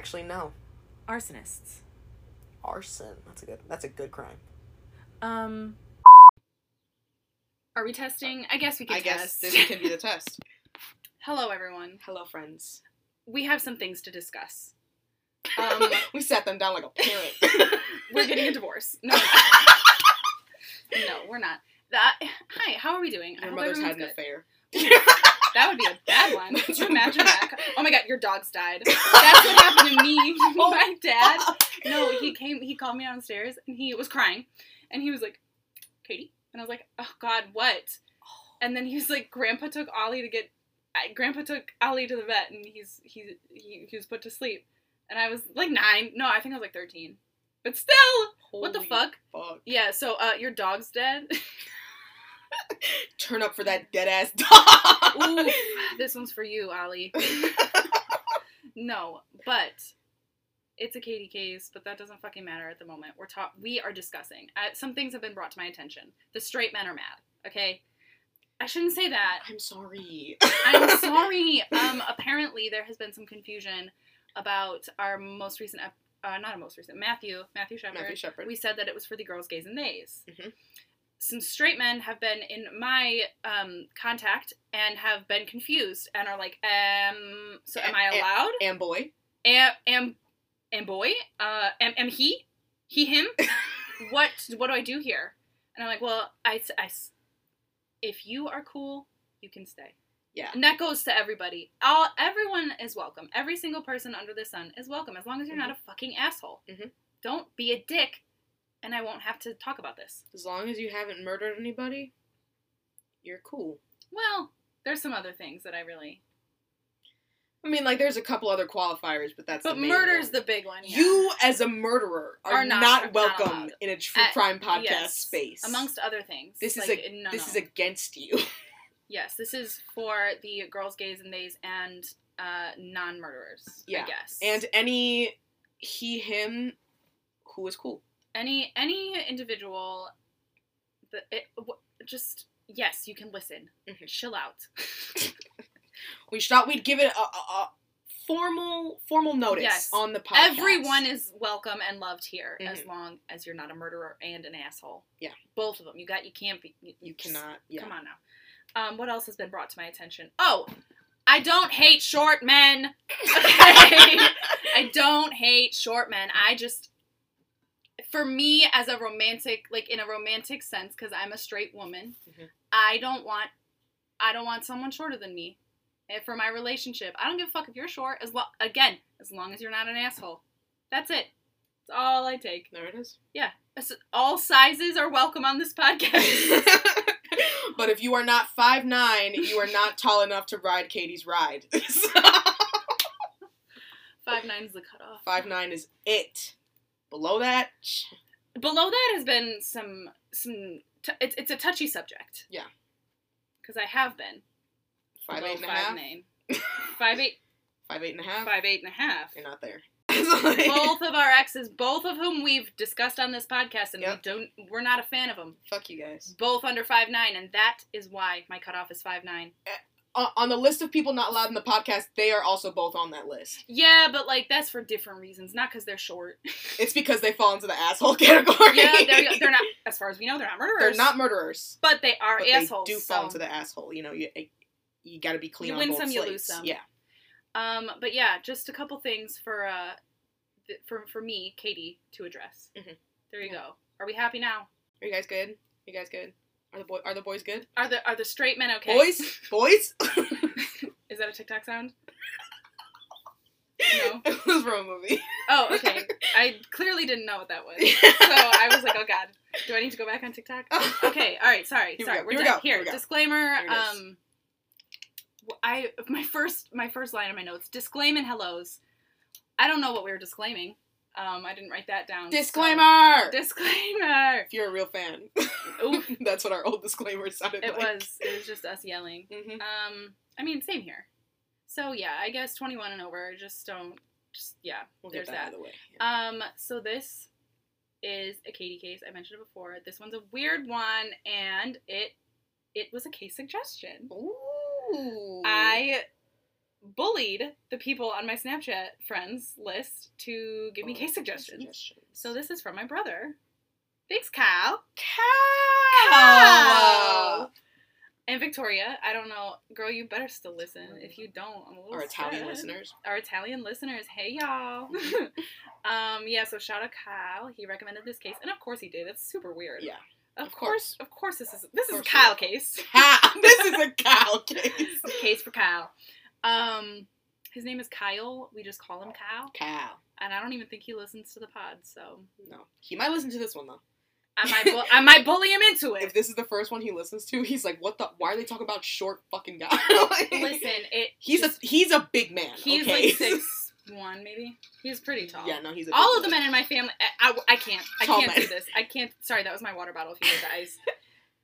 Actually, no. Arsonists. Arson. That's a good. That's a good crime. Um. Are we testing? I guess we can I guess test. this can be the test. Hello, everyone. Hello, friends. We have some things to discuss. Um, we sat them down like a parent. we're getting a divorce. No, no, we're not. That, hi, how are we doing? I Your hope mother's had everyone's an good. That would be a bad one. Could you imagine that? Oh my god, your dog's died. That's what happened to me. My dad. No, he came. He called me downstairs and he was crying, and he was like, "Katie," and I was like, "Oh God, what?" And then he was like, "Grandpa took Ollie to get." Grandpa took Ollie to the vet, and he's he, he he was put to sleep. And I was like nine. No, I think I was like thirteen. But still, what the fuck? fuck. Yeah. So, uh, your dog's dead. Turn up for that dead ass dog. Ooh, this one's for you, Ollie. No, but it's a Katie case, but that doesn't fucking matter at the moment. We're talk we are discussing. Uh, some things have been brought to my attention. The straight men are mad. Okay, I shouldn't say that. I'm sorry. I'm sorry. Um, apparently there has been some confusion about our most recent, ep- uh, not a most recent, Matthew, Matthew Shepard. Matthew Shepard. We said that it was for the girls, gays, and theys. Mhm. Some straight men have been in my um, contact and have been confused and are like, um, so am I allowed? Am boy. am am am boy? Uh am, am he? He him? What what do i do here? And i'm like well I, I, if you are cool you can stay. Yeah. and that goes to everybody. All everyone is welcome. Every single person under the sun is welcome as long as you're not a fucking asshole. Mhm. don't be a dick and i won't have to talk about this As long as you haven't murdered anybody, you're cool. well there's some other things that i really I mean, like, there's a couple other qualifiers, but that's but the murder's one. the big one yeah. You, as a murderer, are, Are not- not, are not welcome in a true At- crime podcast yes, space. amongst other things this is a no, this no. is against you. Yes, this is for the girls, gays, and theys, and uh, non-murderers. Yeah, I guess. and any he him who is cool. Any any individual, that it w- just yes, you can listen. Mhm. Chill out. We thought we'd give it a, a, a formal formal notice Yes. on the podcast. Everyone is welcome and loved here, as Mhm. long as you're not a murderer and an asshole. Yeah. both of them. You got. You can't be. You, You just- cannot. Yeah. Come on now. Um, what else has been brought to my attention? Oh, I don't hate short men. Okay. I don't hate short men. I just, for me, as a romantic, like in a romantic sense, because I'm a straight woman, Mhm. I don't want, I don't want someone shorter than me. And for my relationship, I don't give a fuck if you're short. As lo- again, as long as you're not an asshole. That's it. That's all I take. There it is. Yeah. All sizes are welcome on this podcast. but if you are not five nine, you are not tall enough to ride Katie's ride. Five nine is the cutoff. five nine is it. Below that, below that has been some some t- it's it's a touchy subject Yeah. because i have been five eight and a five half. nine five eight Five eight and a half. five eight and a half You're not there. both of our exes both of whom we've discussed on this podcast and Yep. we don't we're not a fan of them Fuck you guys. both under five nine and that is why my cutoff is five nine Uh, on the list of people not allowed in the podcast, they are also both on that list. yeah but like that's for different reasons not because they're short It's because they fall into the asshole category. yeah they're, they're not as far as we know they're not murderers They're not murderers, but they are but assholes they do fall so- into the asshole. You know, you you got to be clean You on win both some, you lose some. Yeah. Um, but yeah, just a couple things for uh, th- for for me, Katie, to address. Mhm. There you Yeah. go. Are we happy now? Are you guys good? you guys good? Are the boy are the boys good? Are the are the straight men okay? Boys, boys. Is that a TikTok sound? No. it was from a movie. Oh, okay. I clearly didn't know what that was, so I was like, oh god, do I need to go back on TikTok? Okay, all right. Sorry, Here we sorry. go, We're here we done. go, Here, here we go. disclaimer. Um, I my first my first line of my notes: disclaim and hellos. I don't know what we were disclaiming. Um, I didn't write that down. so- Disclaimer. Disclaimer. if you're a real fan, that's what our old disclaimer sounded like. It like. was. It was just us yelling. hmm Um, I mean, same here. So yeah, I guess 21 and over. Just don't. Just yeah. We'll there's get that, that. out of the way. Yeah. Um, so this is a Katie case. I mentioned it before. This one's a weird one, and it it was a case suggestion. Ooh. I bullied the people on my Snapchat friends list to give me Oh, case suggestions. Suggestions. So this is from my brother. Thanks, Kyle. Cow. And Victoria, I don't know, girl, you better still listen. If you don't, I'm a little Our Italian listeners. Our Italian listeners, hey y'all. um, yeah, so shout out Kyle. He recommended this case, and of course he did. It's super weird. Yeah. Of, Of course, of course, this is this is a course Kyle case. Cow. this is a cow case. case for Kyle. Um, his name is Kyle. We just call him Kyle, Cow. and I don't even think he listens to the pod. So No. He might listen to this one though. I might bu- I might bully him into it. If this is the first one he listens to, he's like, "What the? Why are they talking about short fucking guy?" Like, Listen, it he's a he's a big man. he's okay? like six one maybe. He's pretty tall. Yeah, no, he's a All of the men in my family, I, I, I can't. I Tall can't do this. I can't. Sorry, that was my water bottle. If you ice,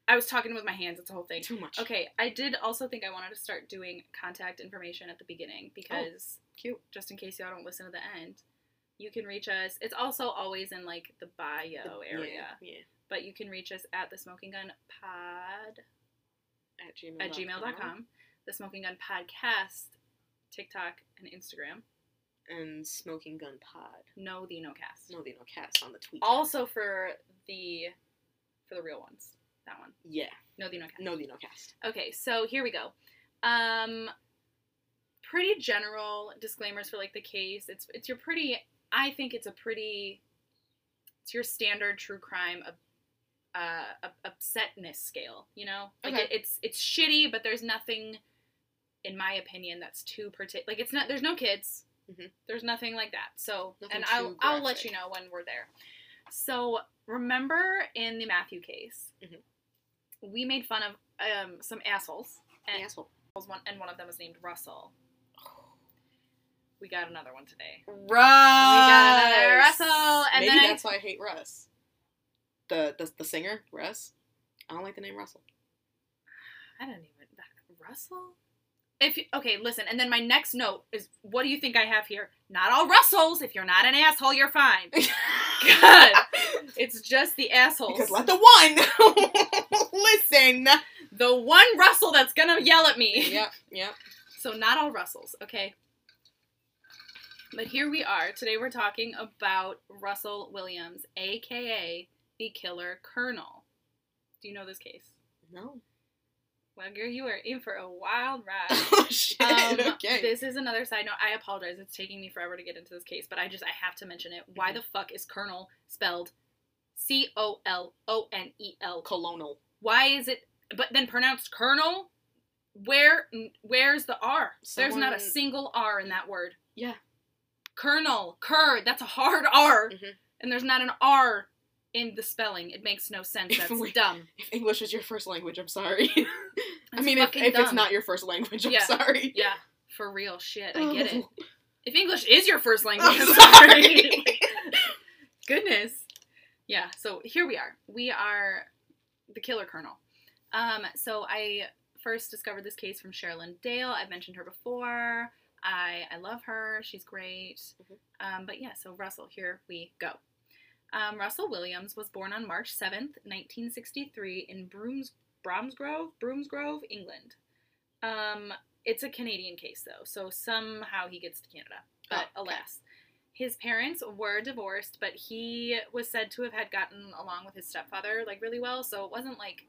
I was talking with my hands. It's a whole thing. Too much. Okay, I did also think I wanted to start doing contact information at the beginning oh, because Cute. just in case y'all don't listen to the end, you can reach us. It's also always in like the bio The- area, Yeah. yeah. but you can reach us at the Smoking Gun Pod At gmail. at gmail.com, the Smoking Gun Podcast, TikTok and Instagram. And smoking gun pod. No, the no cast. No, they don't cast on the tweet. Also for the for the real ones, that one. Yeah. No, the no cast. No, they don't cast. Okay, so here we go. Um, pretty general disclaimers for like the case. It's it's your pretty. I think it's a pretty. It's your standard true crime of. Uh, upsetness scale, you know, like Okay. it, it's it's shitty, but there's nothing, in my opinion, that's too partic. Like it's not. There's no kids. Mhm. There's nothing like that. So, Nothing and I'll I'll let you know when we're there. So remember in the Matthew case, Mhm. We made fun of um, some assholes, and Asshole. one and one of them was named Russell. We got another one today. Russ. We got another Russell, and Maybe then I- that's why I hate Russ. The, the the singer Russ. I don't like the name Russell. I don't even Russell. If okay, listen, and then my next note is, what do you think I have here? Not all Russells. If you're not an asshole, you're fine. God, it's just the assholes. because let the one listen. the one Russell that's gonna yell at me. Yep. Yep. So not all Russells, okay? But here we are. Today we're talking about Russell Williams, aka the Killer Colonel. Do you know this case? No. Well, girl, you are in for a wild ride. Oh shit. Um, okay. This is another side note. I apologize. It's taking me forever to get into this case, but I just I have to mention it. Why Mm-hmm. the fuck is Colonel spelled C O L O N E L? Colonel. Why is it but then pronounced Colonel? Where where's the R? There's not a single R in that word. Yeah. Colonel, cur, that's a hard R. Mhm. And there's not an R in the spelling. It makes no sense. That's dumb. If English is your first language, I'm sorry. I mean, if, if it's not your first language, I'm Yeah. sorry. Yeah, for real shit. I get it. If English is your first language, I'm sorry. Goodness. Yeah, so here we are. We are the killer colonel. Um, so I first discovered this case from Sherilyn Dale. I've mentioned her before. I I love her. She's great. Mhm. Um, but yeah, so Russell, here we go. Um, Russell Williams was born on March 7th, 1963 in Brooms, Bromsgrove, Broomsgrove, England. Um, it's a Canadian case though, so somehow he gets to Canada. But Oh, okay. alas, his parents were divorced, but he was said to have had gotten along with his stepfather like really well, so it wasn't like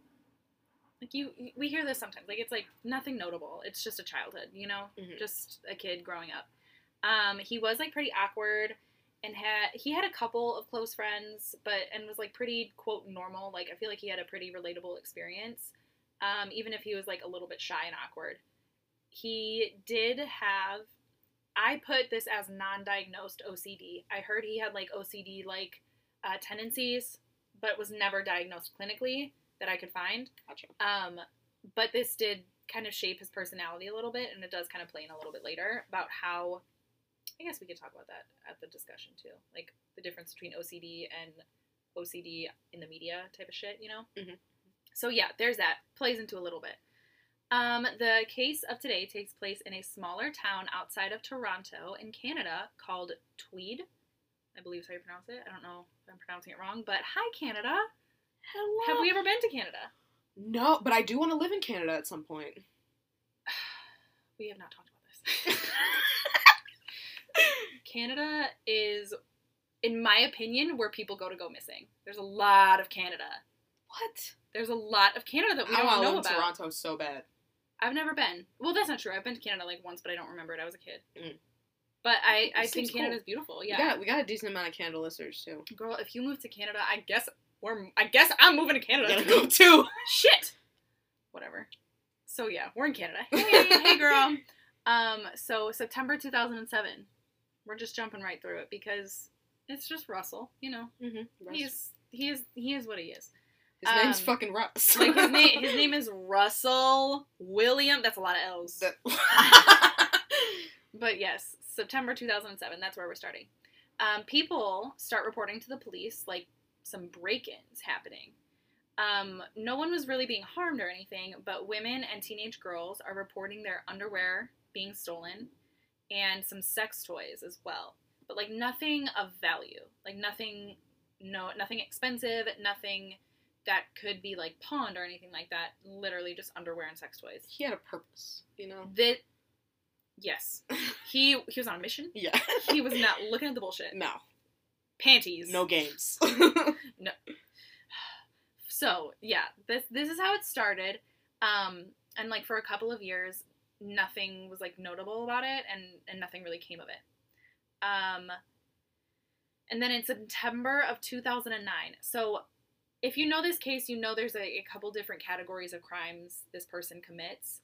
like you we hear this sometimes. Like it's like nothing notable. It's just a childhood, you know? Mhm. Just a kid growing up. Um, he was like pretty awkward and had he had a couple of close friends, but and was like pretty quote normal. Like I feel like he had a pretty relatable experience. Um, even if he was like a little bit shy and awkward. He did have I put this as non-diagnosed OCD. I heard he had like OCD like uh, tendencies, but was never diagnosed clinically that I could find. Gotcha. Um, but this did kind of shape his personality a little bit, and it does kind of play in a little bit later about how. I guess we could talk about that at the discussion too, like the difference between OCD and OCD in the media type of shit, you know. Mhm. So yeah, there's that plays into a little bit. Um, the case of today takes place in a smaller town outside of Toronto in Canada called Tweed. I believe is how you pronounce it. I don't know if I'm pronouncing it wrong, but hi Canada. Hello. Have we ever been to Canada? No, but I do want to live in Canada at some point. We have not talked about this. Canada is, in my opinion, where people go to go missing. There's a lot of Canada. What? There's a lot of Canada that we I don't want to know about. Toronto so bad. I've never been. Well, that's not true. I've been to Canada like once, but I don't remember it. I was a kid. Mm. But I, I think seems cool. Canada's beautiful. We Yeah. got we got a decent amount of Canada listeners too. Girl, if you move to Canada, I guess we're. I guess I'm moving to Canada. Gotta go too. Shit. Whatever. So yeah, we're in Canada. Hey, hey, girl. Um, so September 2007. We're just jumping right through it because it's just Russell. You know, Mm-hmm. he's he is he is what he is. his name's um, fucking Russ. Like his name his name is Russell William. That's a lot of L's. But yes, September 2007, that's where we're starting. Um, people start reporting to the police like some break ins happening. Um, no one was really being harmed or anything, but women and teenage girls are reporting their underwear being stolen and some sex toys as well. But like nothing of value, like nothing, no, nothing expensive, nothing that could be like pawned or anything like that. Literally just underwear and sex toys. he had a purpose, you know. That, yes, he he was on a mission. Yeah. He was not looking at the bullshit. no. Panties. No games. No. So yeah, this this is how it started. Um, and like for a couple of years, nothing was like notable about it, and and nothing really came of it. Um, and then in September of 2009, so if you know this case, you know there's a, a couple different categories of crimes this person commits.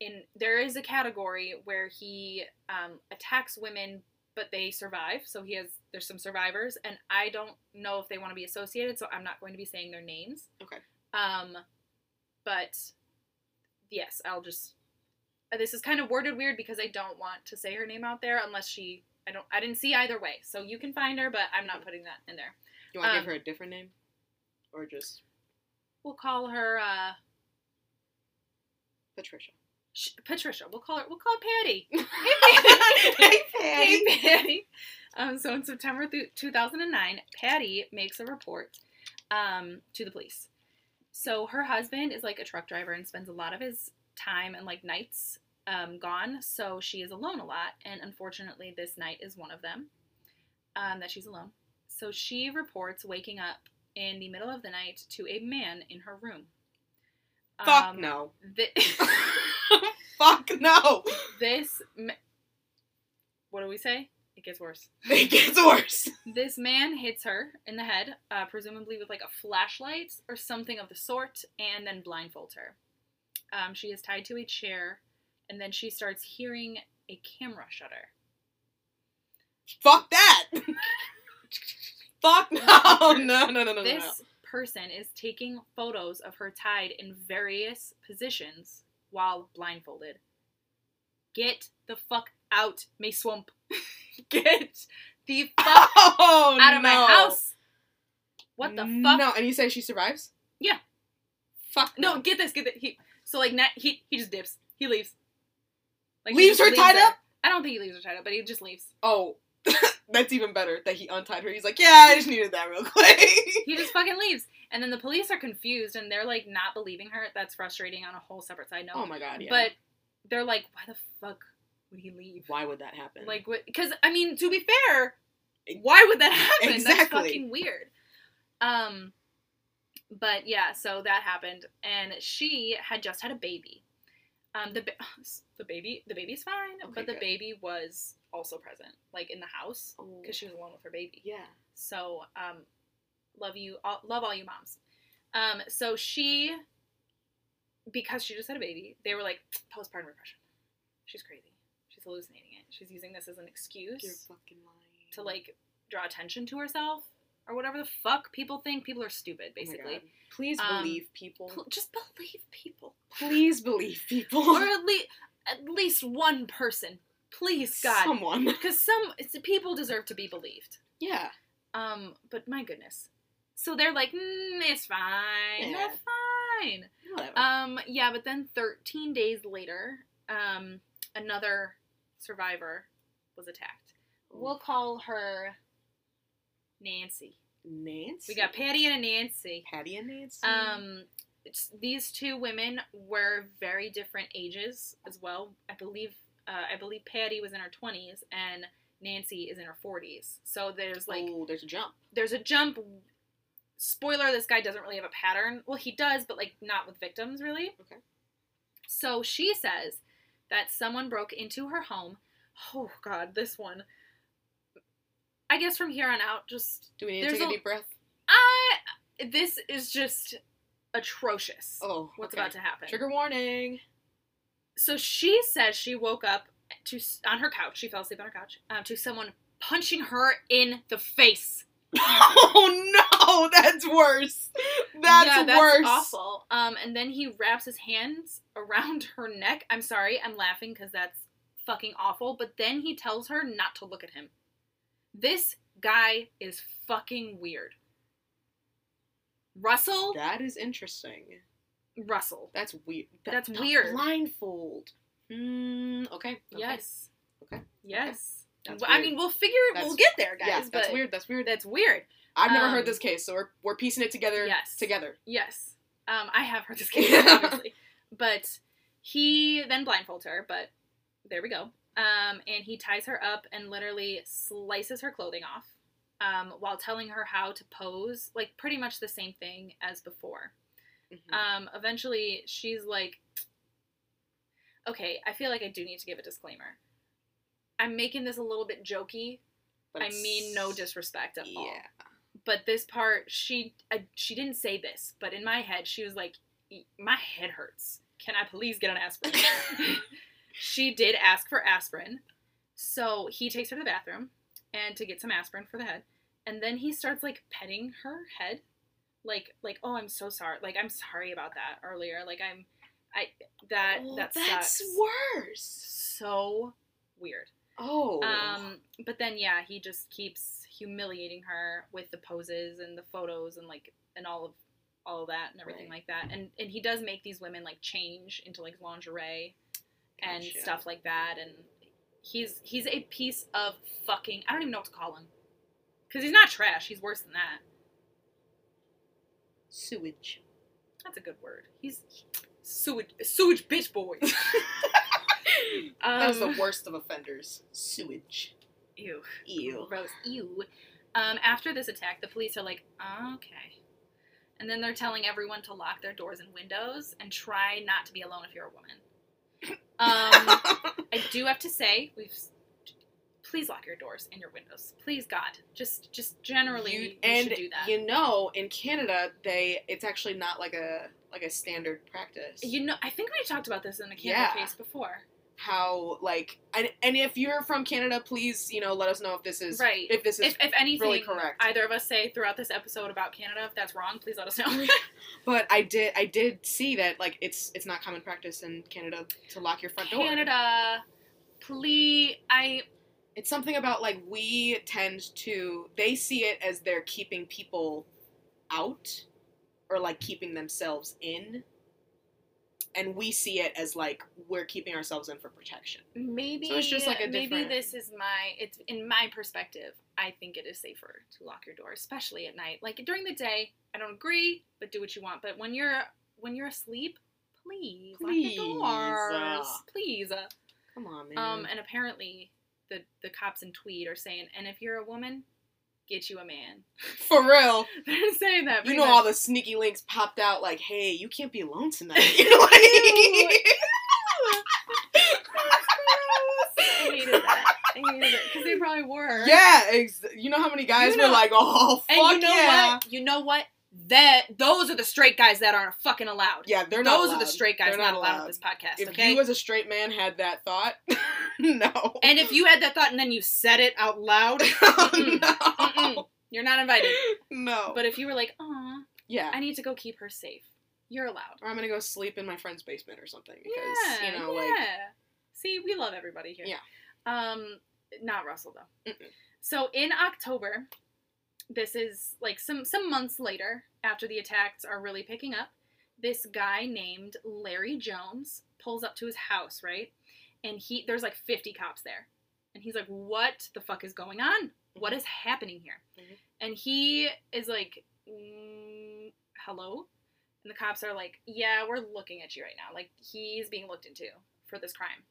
In there is a category where he um, attacks women, but they survive. So he has there's some survivors, and I don't know if they want to be associated, so I'm not going to be saying their names. Okay. Um, but yes, I'll just. This is kind of worded weird because I don't want to say her name out there unless she. I don't. I didn't see either way, so you can find her, but I'm not putting that in there. you want to Um, give her a different name, or just We'll call her uh, Patricia? Sh- Patricia. We'll call her. We'll call her Patty. hey, Patty. Hey, Patty. Um, so in September th- 2009, Patty makes a report um, to the police. So her husband is like a truck driver and spends a lot of his time and like nights um, gone. So she is alone a lot, and unfortunately, this night is one of them um, that she's alone. So she reports waking up in the middle of the night to a man in her room. Fuck Um, no. thi- Fuck no. this. ma- What do we say? It gets worse. It gets worse. This man hits her in the head, uh, presumably with like a flashlight or something of the sort, and then blindfolds her. Um, she is tied to a chair, and then she starts hearing a camera shutter. Fuck that. Fuck no. No, no, no, no, no. This person is taking photos of her tied in various positions while blindfolded. Get the fuck out, May Swamp. Get the fuck Oh, out of my house. What the fuck? No, and you say she survives? Yeah. Fuck No, get this, get this. He so like na- he he just dips. He leaves. Like Leaves her tied her. up? I don't think he leaves her tied up, but he just leaves. Oh, that's even better that he untied her. He's like, yeah, I just needed that real quick. He just fucking leaves. And then the police are confused and they're like not believing her. That's frustrating on a whole separate side note. oh my god, yeah. But they're like, why the fuck would he leave? why would that happen? Like, because I mean, to be fair, why would that happen? That's Exactly. fucking weird. Um, but yeah, so that happened, and she had just had a baby. Um, the ba- the baby, the baby's fine, Okay, but the good. baby was also present, like in the house, because she was alone with her baby. yeah. So, um, love you, all, love all you moms. Um, so she, because she just had a baby, they were like postpartum depression. She's crazy. She's hallucinating it. She's using this as an excuse You're fucking lying. to like draw attention to herself or whatever the fuck people think. People are stupid, Oh basically. God. Please Um, believe people. Pl- just believe people, Please believe people. or at least at least one person, please God, Someone. because some it's, people deserve to be believed. Yeah. Um, but my goodness. So they're like, mm, it's fine, Yeah. it's fine. Whatever. Um, yeah, but then 13 days later, um, another survivor was attacked. We'll call her Nancy. Nancy. We got Patty and a Nancy. Patty and Nancy. Um, it's, these two women were very different ages as well. I believe uh, I believe Patty was in her 20s and Nancy is in her 40s. So there's like oh, there's a jump. there's a jump. Spoiler: This guy doesn't really have a pattern. Well, he does, but like not with victims, really. Okay. So she says that someone broke into her home. Oh God, this one. I guess from here on out, just Do we need to take a a- deep breath? I. This is just atrocious. Oh, What's okay. about to happen? Trigger warning. So she says she woke up to on her couch. She fell asleep on her couch um, to someone punching her in the face. Oh no, that's worse. That's, yeah, that's worse. awful. Um, and then he wraps his hands around her neck. I'm sorry, I'm laughing because that's fucking awful. But then he tells her not to look at him. This guy is fucking weird. Russell, That is interesting. Russell. That's weird. That's weird. Blindfold. Mm, okay. okay. Yes. Okay. Yes. Well, I mean, we'll figure. That's- we'll get there, guys. yeah, but that's weird. That's weird. That's weird. I've never um, heard this case, so we're we're piecing it together. Yes. Together. Yes. Um, I have heard this case, obviously. but he then blindfolds her, but there we go. Um, and he ties her up and literally slices her clothing off um, while telling her how to pose, like pretty much the same thing as before. Mhm. Um, eventually, she's like, okay, I feel like I do need to give a disclaimer. I'm making this a little bit jokey. But I mean no disrespect at all but this part she I, she didn't say this but in my head she was like "E- my head hurts can i please get an aspirin she did ask for aspirin so he takes her to the bathroom and to get some aspirin for the head and then he starts like petting her head like like oh i'm so sorry like i'm sorry about that earlier like i'm i that Oh, that that's sucks. worse. so weird Oh. um, but then yeah, he just keeps humiliating her with the poses and the photos and like and all of all of that and everything Right. like that. And and he does make these women like change into like lingerie and stuff like that. And he's he's a piece of fucking I don't even know what to call him because he's not trash. He's worse than that. Sewage. That's a good word. He's sewage sewage bitch boy. um, That was the worst of offenders. Sewage. ew. Ew. Gross. Ew. Um, after this attack, the police are like, okay. And then they're telling everyone to lock their doors and windows and try not to be alone if you're a woman. Um, I do have to say, we've please lock your doors and your windows. Please, God, just just generally, You- and should do that. you know, in Canada, they it's actually not like a like a standard practice. You know, I think we talked about this in the Canada Yeah. case before. How like and, and if you're from Canada, please you know let us know if this is Right. if this is If, if anything, really correct. either of us say throughout this episode about Canada, if that's wrong, please let us know. But I did I did see that like it's it's not common practice in Canada to lock your front door. Canada, please, I It's something about like we tend to they see it as they're keeping people out or like keeping themselves in. And we see it as like we're keeping ourselves in for protection. Maybe So it's just like a maybe this is my it's in my perspective. I think it is safer to lock your door, especially at night. Like during the day, I don't agree, but do what you want. But when you're when you're asleep, please, Please, lock your doors, uh, please. Uh, Come on, man. Um, and apparently the the cops in Tweed are saying, and if you're a woman, get you a man. for real. They're saying that. You know much. all the sneaky links popped out like, hey, you can't be alone tonight. You know what I hated that. I hated it because they probably were. yeah, ex- you know how many guys You were like, oh, fuck And you know yeah. what? You know what? That those are the straight guys that aren't fucking allowed. Yeah, they're not those are the straight guys They're not, allowed on this podcast. If okay. you as a straight man had that thought, no. and if you had that thought and then you said it out loud, mm-mm, no. mm-mm, you're not invited. No. But if you were like, "Aw, yeah. I need to go keep her safe," you're allowed. or I'm gonna go sleep in my friend's basement or something because yeah, you know, yeah. like See, we love everybody here. Yeah. Um, not Russell though. Mm-mm. So in October, this is like some some months later after the attacks are really picking up. This guy named Larry Jones pulls up to his house, right? And he there's like 50 cops there. And he's like, "What the fuck is going on? What is happening here?" Mhm. And he is like, mm, "Hello?" And the cops are like, "Yeah, we're looking at you right now. Like he's being looked into for this crime."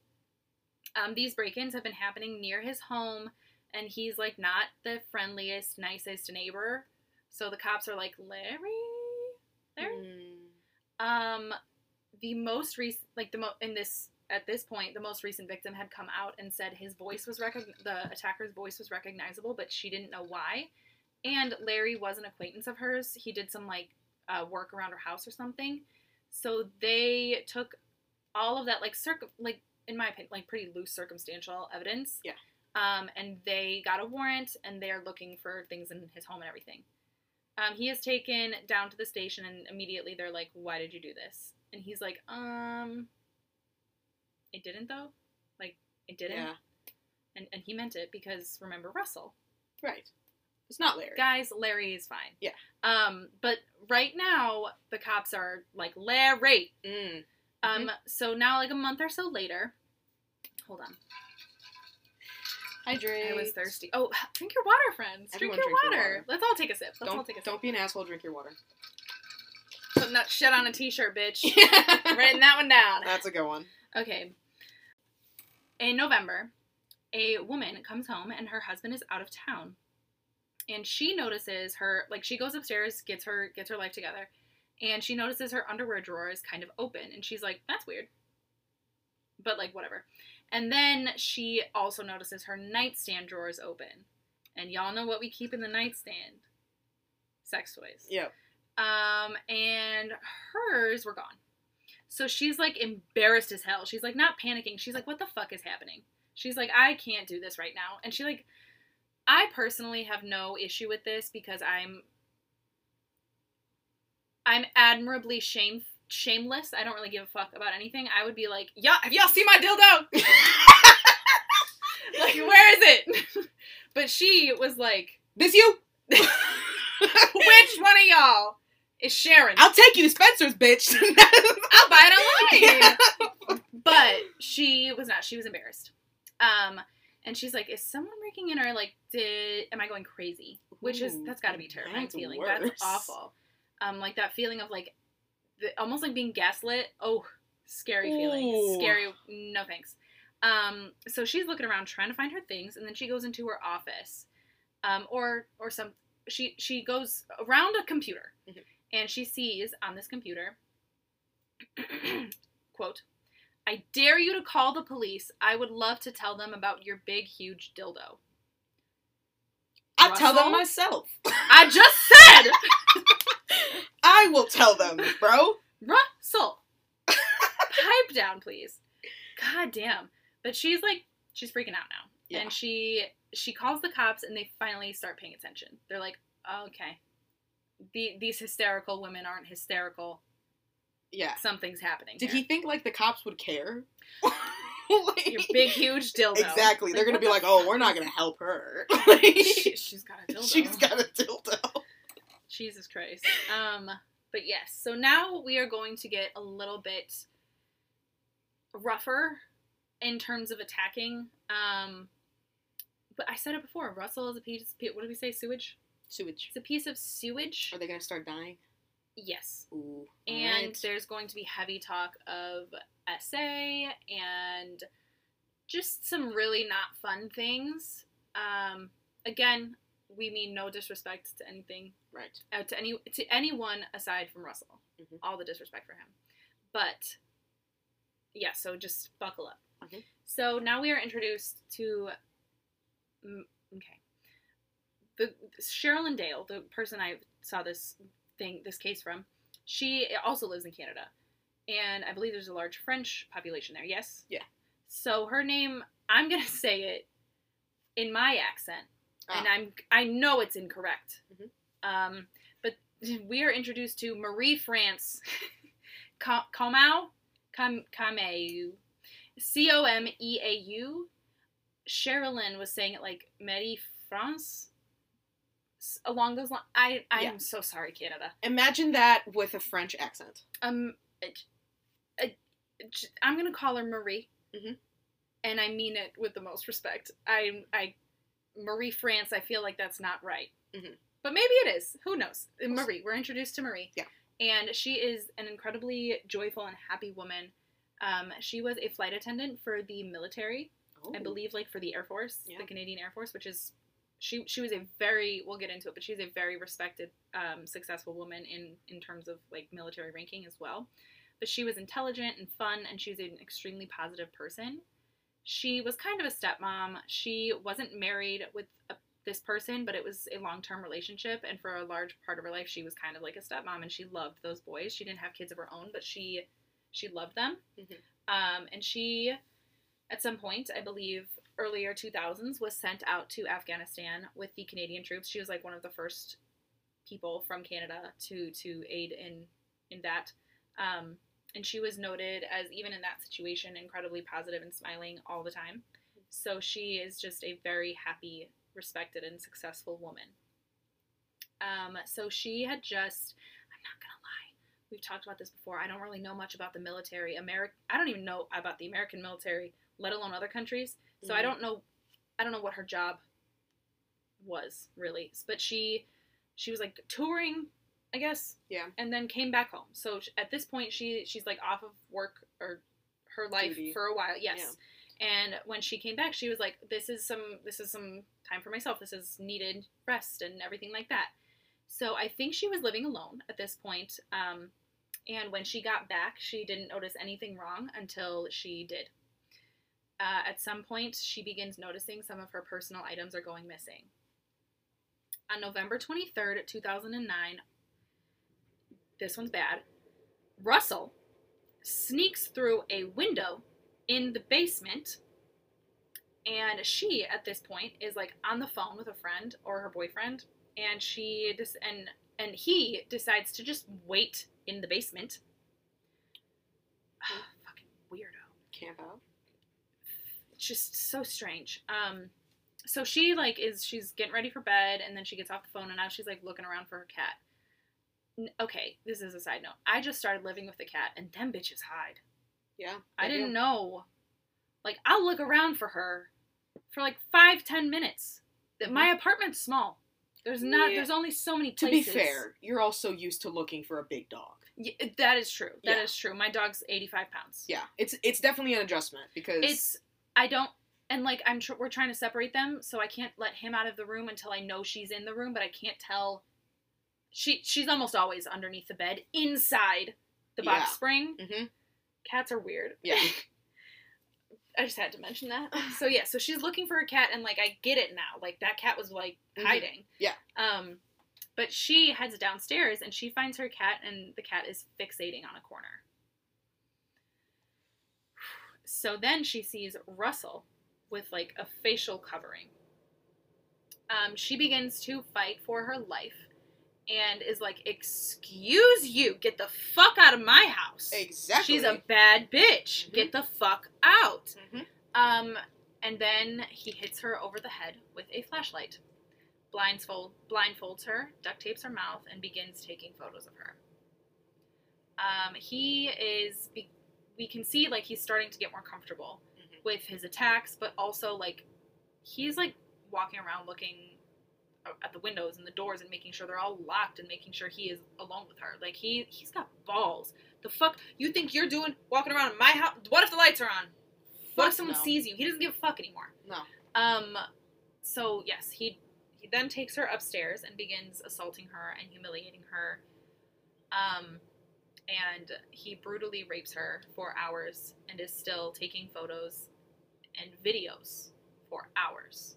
Um, these break-ins have been happening near his home, and he's like not the friendliest, nicest neighbor. So the cops are like, Larry, Larry. Mm. Um, the most recent, like the mo in this at this point, the most recent victim had come out and said his voice was recog- the attacker's voice was recognizable, but she didn't know why. And Larry was an acquaintance of hers. He did some like uh, work around her house or something. So they took all of that like circ like in my opinion like pretty loose circumstantial evidence. Yeah. Um, and they got a warrant and they're looking for things in his home and everything. Um, he is taken down to the station and immediately they're like, "Why did you do this?" And he's like, "Um, it didn't though. Like it didn't." Yeah. And and he meant it because remember Russell. Right. It's not Larry. Guys, Larry is fine. Yeah. Um, but right now the cops are like Larry. Mm. Um, so now like a month or so later, hold on. Hydrate. I was thirsty. Oh, drink your water, friends. Everyone drink your drink your water. water. Let's all take a sip. Let's all Don't take a sip. don't be an asshole. Drink your water. Putting that shit on a t-shirt, bitch. Writing that one down. That's a good one. Okay. In November, a woman comes home and her husband is out of town. And she notices her like she goes upstairs, gets her gets her life together, and she notices her underwear drawer is kind of open and she's like, "That's weird." But like whatever. And then she also notices her nightstand drawer is open. And y'all know what we keep in the nightstand? Sex toys. Yep. Um, and hers were gone. So she's like embarrassed as hell. She's like not panicking. She's like, what the fuck is happening? She's like, I can't do this right now. And she like, I personally have no issue with this because I'm, I'm admirably shame shameless. I don't really give a fuck about anything. I would be like, yeah, have y'all seen my dildo? like, where is it? but she was like, This you? which one of y'all is Sharon? I'll take you to Spencer's, bitch. I'll buy it online. but she was not. She was embarrassed. Um, and she's like, "Is someone breaking in, or like, did am I going crazy?" Which is that's got to be terrifying that's feeling. worse. That's awful. Um, like that feeling of like, almost like being gaslit. Oh, scary feeling. Ooh. Scary. No thanks. Um, so she's looking around trying to find her things, and then she goes into her office, um, or or some. She she goes around a computer, Mhm. and she sees on this computer. quote I dare you to call the police. I would love to tell them about your big, huge dildo. I tell them myself. I just said, I will tell them, bro. Russell, pipe down, please. God damn. But she's like, she's freaking out now, Yeah. and she she calls the cops, and they finally start paying attention. They're like, oh, okay, the, these hysterical women aren't hysterical. Yeah. Something's happening. Did here. he think like the cops would care? Like- Your big, huge dildo. Exactly. They're gonna be like, "Oh, we're not gonna help her. She, she's got a dildo. She's got a dildo." Jesus Christ. Um, but yes, so now we are going to get a little bit rougher in terms of attacking. Um, but I said it before. Russell is a piece. What did we say? Sewage. Sewage. It's a piece of sewage. Are they gonna start dying? Yes. Ooh. And alright. there's going to be heavy talk of SA and just some really not fun things. Um, again, we mean no disrespect to anything right. uh, to any to anyone aside from Russell. Mhm. All the disrespect for him, but yeah. So just buckle up. Mhm. So now we are introduced to mm, okay, the Sherilyn Dale, the person I saw this thing this case from. She also lives in Canada, and I believe there's a large French population there. Yes. Yeah. So her name, I'm gonna say it in my accent, and Ah. I'm I know it's incorrect. Mhm. Um, but we are introduced to Marie France Comau Com Comeu C O M E A U. Sherilyn was saying it like Marie France. Along those lines, I I'm Yeah. so sorry, Canada. Imagine that with a French accent. Um, j- I'm gonna call her Marie, Mhm. and I mean it with the most respect. I I Marie France. I feel like that's not right, Mhm. but maybe it is. Who knows? Marie. We're introduced to Marie. Yeah. and she is an incredibly joyful and happy woman. Um, she was a flight attendant for the military, I Oh. believe like for the Air Force, Yeah. the Canadian Air Force, which is she she was a very we'll get into it, but she's a very respected, um, successful woman in in terms of like military ranking as well. But she was intelligent and fun, and she's an extremely positive person. She was kind of a stepmom. She wasn't married with a, this person, but it was a long term relationship, and for a large part of her life, she was kind of like a stepmom, and she loved those boys. She didn't have kids of her own, but she she loved them. Mhm. Um, and she at some point, I believe earlier 2000s, was sent out to Afghanistan with the Canadian troops. She was like one of the first people from Canada to to aid in in that. Um, and she was noted as even in that situation incredibly positive and smiling all the time. So she is just a very happy, respected, and successful woman. Um, so she had just I'm not gonna lie. We've talked about this before. I don't really know much about the military. America. I don't even know about the American military, let alone other countries. So I Mhm. don't know. I don't know what her job was really, but she she was like touring, I guess. Yeah. And then came back home. So at this point, she she's like off of work or her life Duty. for a while. Yes. And when she came back, she was like, "This is some this is some time for myself. This is needed rest and everything like that." So I think she was living alone at this point. Um, and when she got back, she didn't notice anything wrong until she did. Uh, at some point, she begins noticing some of her personal items are going missing. On November 23rd, 2009, this one's bad. Russell sneaks through a window in the basement, and she, at this point, is like on the phone with a friend or her boyfriend, and she just and and he decides to just wait in the basement. Fucking weirdo Camp out. it's just so strange. Um, so she like is she's getting ready for bed, and then she gets off the phone, and now she's like looking around for her cat. Okay, this is a side note. I just started living with the cat, and them bitches hide. Yeah. I didn't do. know. Like I'll look around for her for like five ten minutes. That My apartment's small. There's not. Mm-hmm. Yeah. There's only so many To be fair, you're also used to looking for a big dog. Y- that is true. That is Yeah. true. My dog's eighty five pounds. Yeah, it's it's definitely an adjustment because it's I don't and like I'm tr- we're trying to separate them, so I can't let him out of the room until I know she's in the room, but I can't tell. She she's almost always underneath the bed, inside the box Yeah. spring. hmm Cats are weird. Yeah. I just had to mention that. So yeah, so she's looking for a cat, and like I get it now. Like that cat was like Mhm. hiding. Yeah. Um, but she heads downstairs and she finds her cat, and the cat is fixating on a corner. So then she sees Russell with like a facial covering. Um, she begins to fight for her life and is like, Excuse you, get the fuck out of my house. exactly. She's a bad bitch. Mhm. Get the fuck out. Mhm. Um, and then he hits her over the head with a flashlight, blindfold blindfolds her, duct tapes her mouth, and begins taking photos of her. Um, he is. Be- we can see like he's starting to get more comfortable Mhm. with his attacks, but also like he's like walking around looking at the windows and the doors and making sure they're all locked and making sure he is alone with her. Like he he's got balls. The fuck you think you're doing walking around in my house? What if the lights are on? What if someone no. sees you? He doesn't give a fuck anymore. No. Um so yes, he he then takes her upstairs and begins assaulting her and humiliating her. Um and he brutally rapes her for hours and is still taking photos and videos for hours.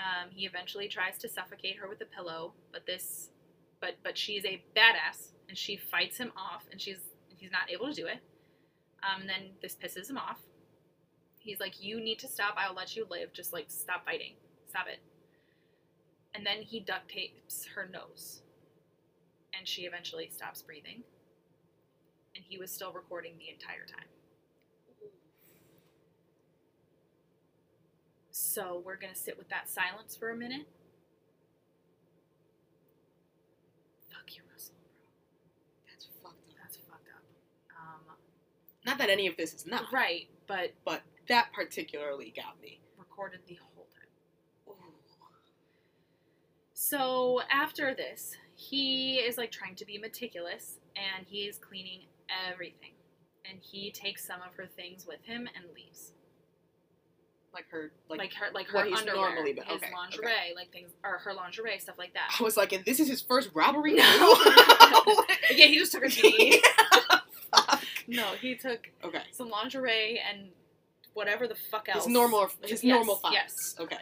Um, he eventually tries to suffocate her with a pillow, but this, but but she's a badass and she fights him off, and she's he's not able to do it. Um, and then this pisses him off. He's like, "You need to stop. I'll let you live. Just like stop fighting. Stop it." And then he duct tapes her nose, and she eventually stops breathing. And he was still recording the entire time. So we're gonna sit with that silence for a minute. Fuck you, Russell, bro. That's fucked up. That's fucked up. Um, Not that any of this is not, right, but but that particularly got me. recorded the whole time. Ooh. So after this, he is like trying to be meticulous and he is cleaning everything. And he takes some of her things with him and leaves. Like her, like, like, her like her underwear, normally been- his okay, okay. lingerie, like things or her lingerie stuff like that. I was like, and this is his first robbery. No. yeah, he just took her CD. Fuck. no, he took okay. some lingerie and whatever the fuck else. His normal, his Yes, normal thoughts. yes. Okay.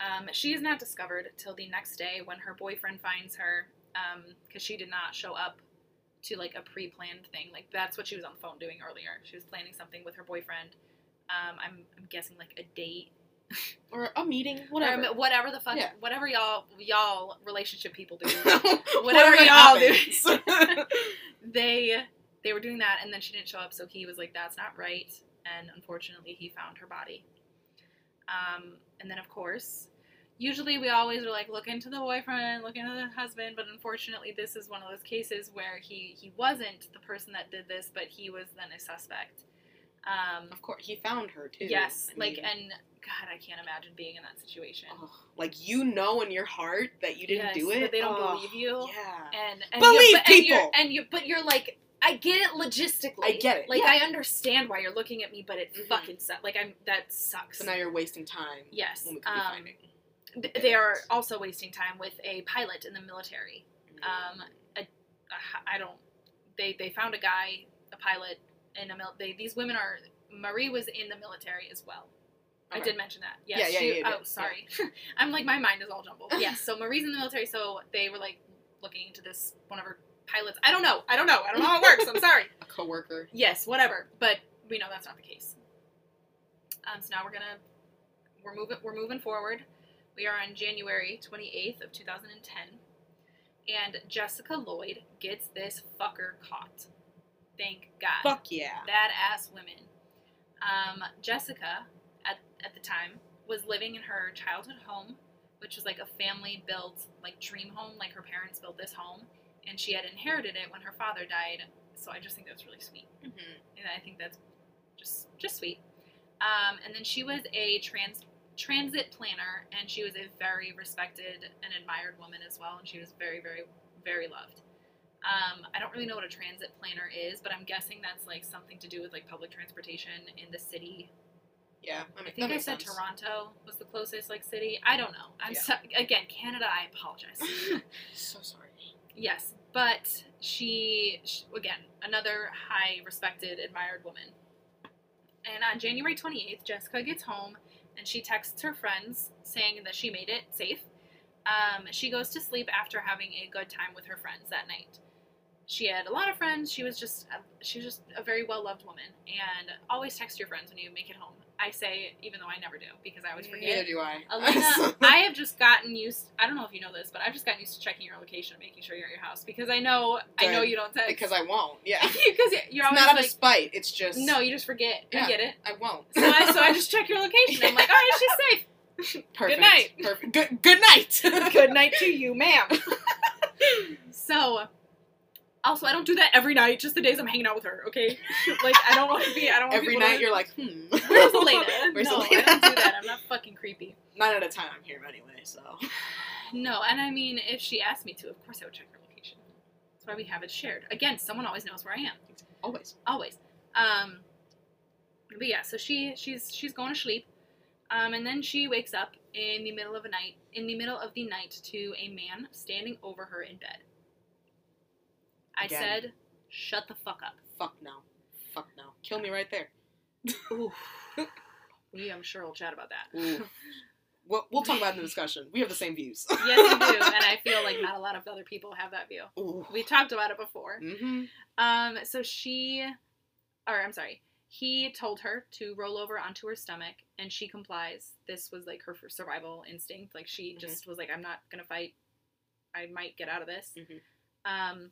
Um, she is not discovered till the next day when her boyfriend finds her because she did not show up to like a pre-planned thing. Like that's what she was on the phone doing earlier. She was planning something with her boyfriend. Um, I'm, I'm guessing like a date, Or a meeting, whatever. Or whatever the fuck, Yeah. whatever y'all y'all relationship people do. whatever, y'all do. they they were doing that, and then she didn't show up, so he was like, "That's not right," and unfortunately, he found her body. Um, and then of course, usually we always are like, look into the boyfriend, look into the husband, but unfortunately, this is one of those cases where he he wasn't the person that did this, but he was then a suspect. Um, of course, he found her too. yes, I like, mean, and God, I can't imagine being in that situation. like you know in your heart that you didn't Yes, do it, but they don't believe you. Yeah. and, and Believe you, but, and you're, people! and you, but you're like, I get it logistically. I get it, Like yeah. I understand why you're looking at me, but it Mhm. fucking sucks. Like I'm that sucks. So now you're wasting time. yes, When we could be um, they are also wasting time with a pilot in the military. Mm-hmm. Um, a, a I don't. They they found a guy, a pilot in a mil. They, these women are. Marie was in the military as well. I did mention that. Yes. Yeah, yeah, she- yeah, you Oh, sorry. I'm like my mind is all jumbled. yes. So Marie's in the military, so they were like looking into this one of her pilots. I don't know. I don't know. I don't know how it works. I'm sorry. a coworker. Yes, whatever. But we know that's not the case. Um, so now we're gonna we're moving we're moving forward. We are on January 28th of 2010, and Jessica Lloyd gets this fucker caught. Thank God. Fuck yeah. Badass women. Um, Jessica, at, at the time, was living in her childhood home, which was like a family built, like dream home. Like her parents built this home, and she had inherited it when her father died. So I just think that's really sweet Mhm. and I think that's just just sweet. Um, and then she was a trans transit planner, and she was a very respected and admired woman as well, and she was very, very, very loved. Um, I don't really know what a transit planner is, but I'm guessing that's like something to do with like public transportation in the city. Yeah. I, mean, I think I said sense. Toronto was the closest like city. I don't know. I'm Yeah. so, again Canada. I apologize. So sorry. Yes, but she, sh again, another high respected, admired woman. And on January 28th, Jessica gets home and she texts her friends saying that she made it safe. Um, she goes to sleep after having a good time with her friends that night. She had a lot of friends. She was just a, she was just a very well loved woman. And always text your friends when you make it home. I say, even though I never do, because I always forget. Neither do I. Elena, I have just gotten used. I don't know if you know this, but I've just gotten used to checking your location and making sure you're at your house because I know I know you don't text because I won't. Yeah. because you're It's always not out of spite. It's just no, you just forget. I get it. I won't. So I so I just check your location. I'm like, all right, she's safe. Perfect. Good night. Perfect. Good. Good night. Good night to you, ma'am. so. Also, I don't do that every night. Just the days I'm hanging out with her, okay? like I don't want to be. I don't want Every people to- night you're like, hmm. Where's Elena? Where's no, Elena? I don't do that. I'm not fucking creepy. Nine at a time I'm here anyway, so. No, and I mean, if she asked me to, of course I would check her location. That's why we have it shared. Again, someone always knows where I am. Always. Always. Um, but yeah, so she she's she's going to sleep, um, and then she wakes up in the middle of a night in the middle of the night to a man standing over her in bed. I Again. said, "Shut the fuck up." Fuck no. Fuck no. Kill me right there. Ooh. we, I'm sure, will chat about that. Ooh. We'll, we'll talk about it in the discussion. We have the same views. yes, we do, and I feel like not a lot of other people have that view. Ooh. We talked about it before. Mm-hmm. Um, so she, or I'm sorry, he told her to roll over onto her stomach, and she complies. This was like her survival instinct. Like she Mhm. just was like, I'm not gonna fight. I might get out of this. Mhm. Um,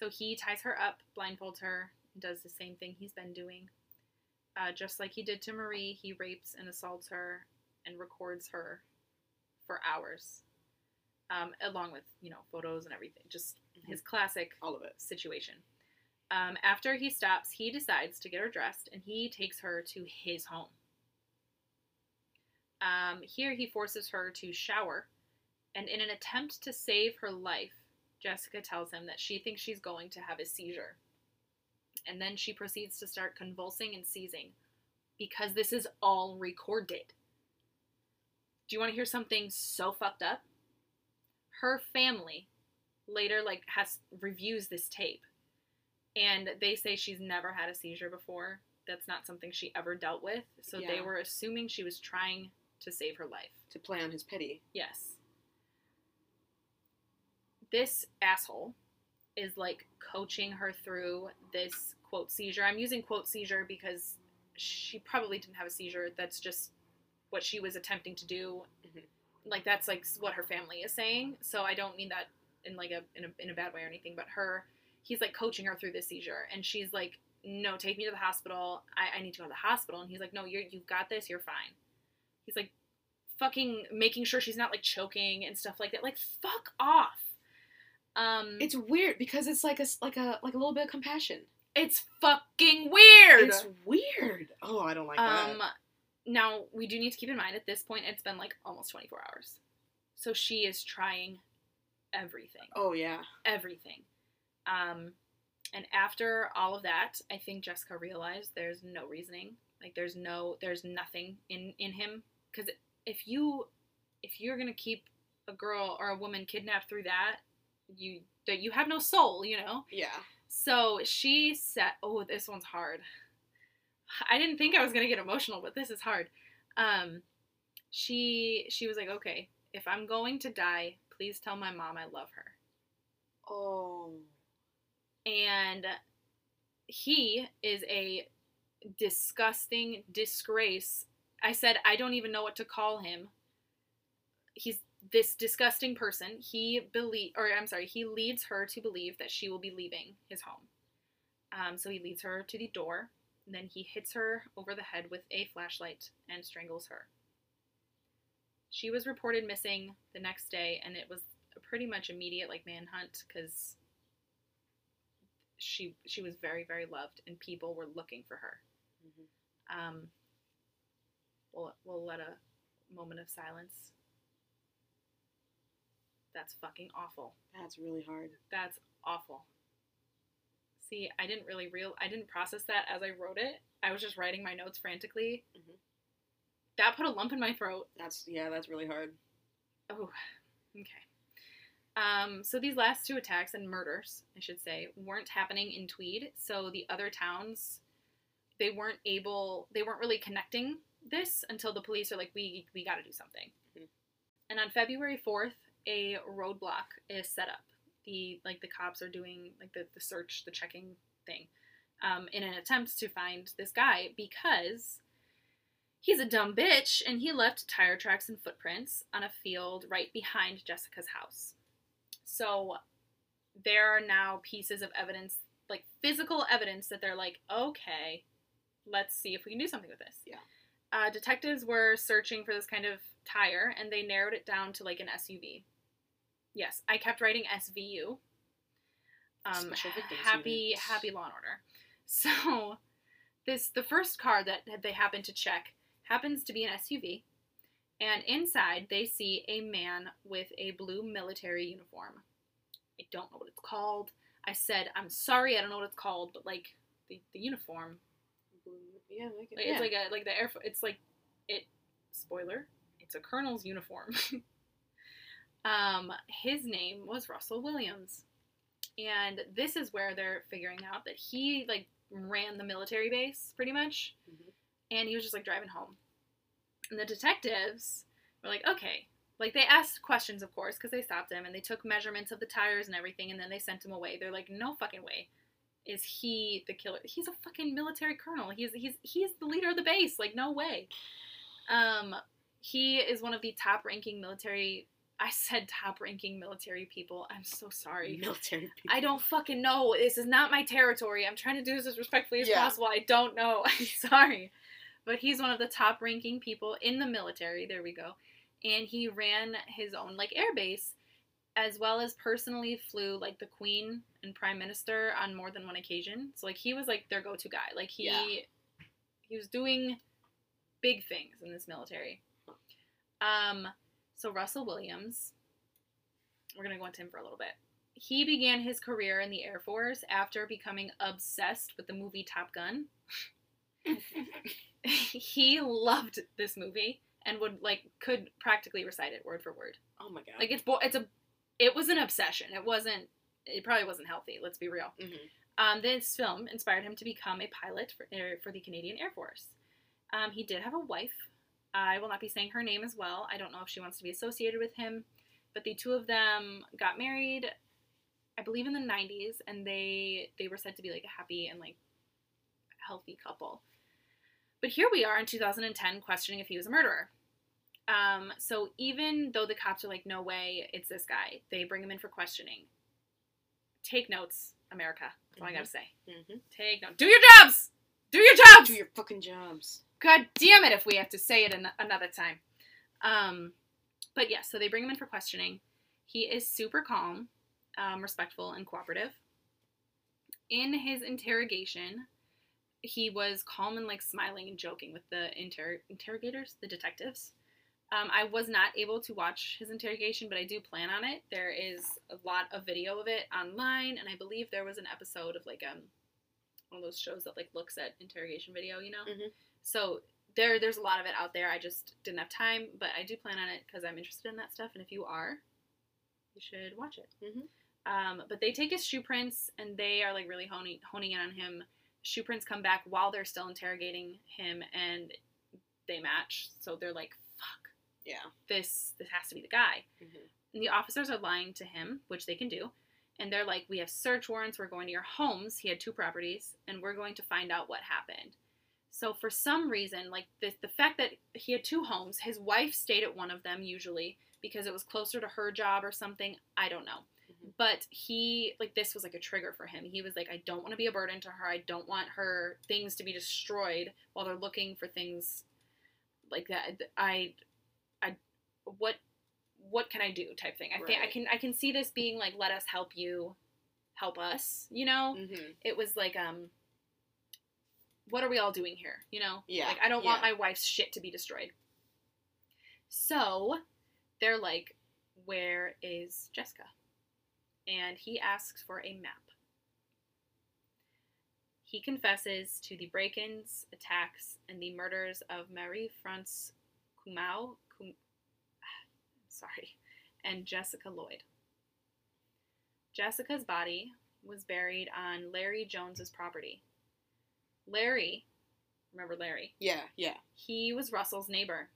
so he ties her up, blindfolds her, and does the same thing he's been doing. Uh, just like he did to Marie, he rapes and assaults her and records her for hours, um, along with you know photos and everything. Just his classic All of it. situation. Um, after he stops, he decides to get her dressed and he takes her to his home. Um, here, he forces her to shower, and in an attempt to save her life, Jessica tells him that she thinks she's going to have a seizure. And then she proceeds to start convulsing and seizing, because this is all recorded. Do you want to hear something so fucked up? Her family later like has reviews this tape and they say she's never had a seizure before. That's not something she ever dealt with. So they were assuming she was trying to save her life. To play on his pity. Yes. This asshole is like coaching her through this quote seizure. I'm using quote seizure because she probably didn't have a seizure. That's just what she was attempting to do. Mhm. Like that's like what her family is saying. So I don't mean that in like a in a in a bad way or anything. But her, he's like coaching her through this seizure, and she's like, "No, take me to the hospital. I, I need to go to the hospital." And he's like, "No, you're you've got this. You're fine." He's like, fucking making sure she's not like choking and stuff like that. Like fuck off. Um, It's weird because it's like a like a like a little bit of compassion. it's fucking weird. It's weird. Oh, I don't like um, that. now we do need to keep in mind at this point it's been like almost 24 hours, so she is trying everything, Oh yeah. everything. Um, and after all of that, I think Jessica realized there's no reasoning. Like there's no, there's nothing in in him because if you if you're gonna keep a girl or a woman kidnapped through that, you that you have no soul, you know. Yeah. So she said, "Oh, this one's hard." I didn't think I was gonna get emotional, but this is hard. Um, she she was like, "Okay, if I'm going to die, please tell my mom I love her." Oh. And he is a disgusting disgrace. I said I don't even know what to call him. He's this disgusting person. He believe or I'm sorry, he leads her to believe that she will be leaving his home. Um, so he leads her to the door, and then he hits her over the head with a flashlight and strangles her. She was reported missing the next day, and it was a pretty much immediate like manhunt because she she was very very loved, and people were looking for her. Mhm. Um, we'll we'll let a moment of silence. That's fucking awful. That's really hard. That's awful. See, I didn't really real I didn't process that as I wrote it. I was just writing my notes frantically. Mhm. That put a lump in my throat. That's yeah. That's really hard. Oh, okay. Um, so these last two attacks and murders, I should say, weren't happening in Tweed. So the other towns, they weren't able, they weren't really connecting this until the police are like, we we got to do something. Mhm. And on February fourth, a roadblock is set up. The like the cops are doing like the the search, the checking thing, um, in an attempt to find this guy because He's a dumb bitch, and he left tire tracks and footprints on a field right behind Jessica's house. So there are now pieces of evidence, like physical evidence, that they're like, okay, let's see if we can do something with this. Yeah. Uh, detectives were searching for this kind of tire, and they narrowed it down to like an SUV. Yes, I kept writing SVU. Um, Special Victims happy, happy Law and Order. So this the first car that they happen to check happens to be an SUV, and inside they see a man with a blue military uniform. I don't know what it's called. I said I'm sorry, I don't know what it's called, but like the, the uniform, Yeah. Like, like, yeah. it's like a like the air. It's like it. Spoiler: It's a colonel's uniform. um, his name was Russell Williams, and this is where they're figuring out that he like ran the military base pretty much, Mhm. and he was just like driving home. And the detectives were like, okay. Like they asked questions, of course, because they stopped him and they took measurements of the tires and everything, and then they sent him away. They're like, no fucking way, is he the killer? He's a fucking military colonel. He's he's he's the leader of the base. Like no way. Um, he is one of the top-ranking military. I said top-ranking military people. I'm so sorry. military people. I don't fucking know. This is not my territory. I'm trying to do this as respectfully as Yeah. possible. I don't know. I'm sorry. But he's one of the top ranking people in the military. There we go. And he ran his own like air base as well as personally flew like the queen and prime minister on more than one occasion. So like he was like their go-to guy. Like he Yeah. he was doing big things in this military. Um so Russell Williams we're going to go into him for a little bit. He began his career in the Air Force after becoming obsessed with the movie Top Gun. he loved this movie and would like could practically recite it word for word. Oh my god. Like it's bo- it's a it was an obsession. It wasn't it probably wasn't healthy, let's be real. hmm Um, this film inspired him to become a pilot for, er, for the Canadian Air Force. Um, he did have a wife. I will not be saying her name as well. I don't know if she wants to be associated with him, but the two of them got married, I believe in the 90s, and they they were said to be like a happy and like healthy couple. But here we are in 2010 questioning if he was a murderer. Um, so even though the cops are like, no way, it's this guy, they bring him in for questioning. Take notes, America. That's all I gotta say. hmm Take notes. Do your jobs. Do your jobs. Do your fucking jobs. God damn it! If we have to say it an- another time. Um, but yeah, so they bring him in for questioning. He is super calm, um, respectful, and cooperative. In his interrogation, he was calm and like smiling and joking with the inter- interrogators, the detectives. Um, I was not able to watch his interrogation, but I do plan on it. There is a lot of video of it online, and I believe there was an episode of like um one of those shows that like looks at interrogation video, you know. Mhm. So there, there's a lot of it out there. I just didn't have time, but I do plan on it because I'm interested in that stuff. And if you are, you should watch it. Mhm. Um, but they take his shoe prints and they are like really honing honing in on him. Shoe prints come back while they're still interrogating him, and they match. So they're like, "Fuck, Yeah. this this has to be the guy." hmm And the officers are lying to him, which they can do. And they're like, We have search warrants. We're going to your homes. He had two properties, and we're going to find out what happened. So, for some reason, like the, the fact that he had two homes, his wife stayed at one of them usually because it was closer to her job or something. I don't know. Mhm. But he, like, this was like a trigger for him. He was like, I don't want to be a burden to her. I don't want her things to be destroyed while they're looking for things like that. I, I, what what can I do type thing. I think I can I can see this being like let us help you help us, you know? hmm It was like um what are we all doing here, you know? Yeah, Like I don't want my wife's shit to be destroyed. So, they're like where is Jessica? And he asks for a map. He confesses to the break-ins, attacks, and the murders of Marie France Kumau, Kum, sorry, and Jessica Lloyd. Jessica's body was buried on Larry Jones's property. Larry, remember Larry? Yeah. Yeah. He was Russell's neighbor,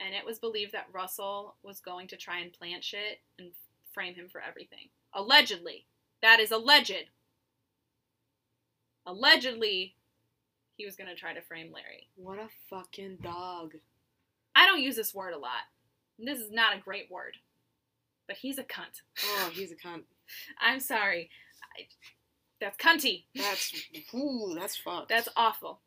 and it was believed that Russell was going to try and plant shit and frame him for everything. Allegedly. That is alleged. Allegedly, he was going to try to frame Larry. What a fucking dog. I don't use this word a lot. This is not a great word. But he's a cunt. Oh, he's a cunt. I'm sorry. I, that's cunty. That's ooh, that's fucked. That's awful.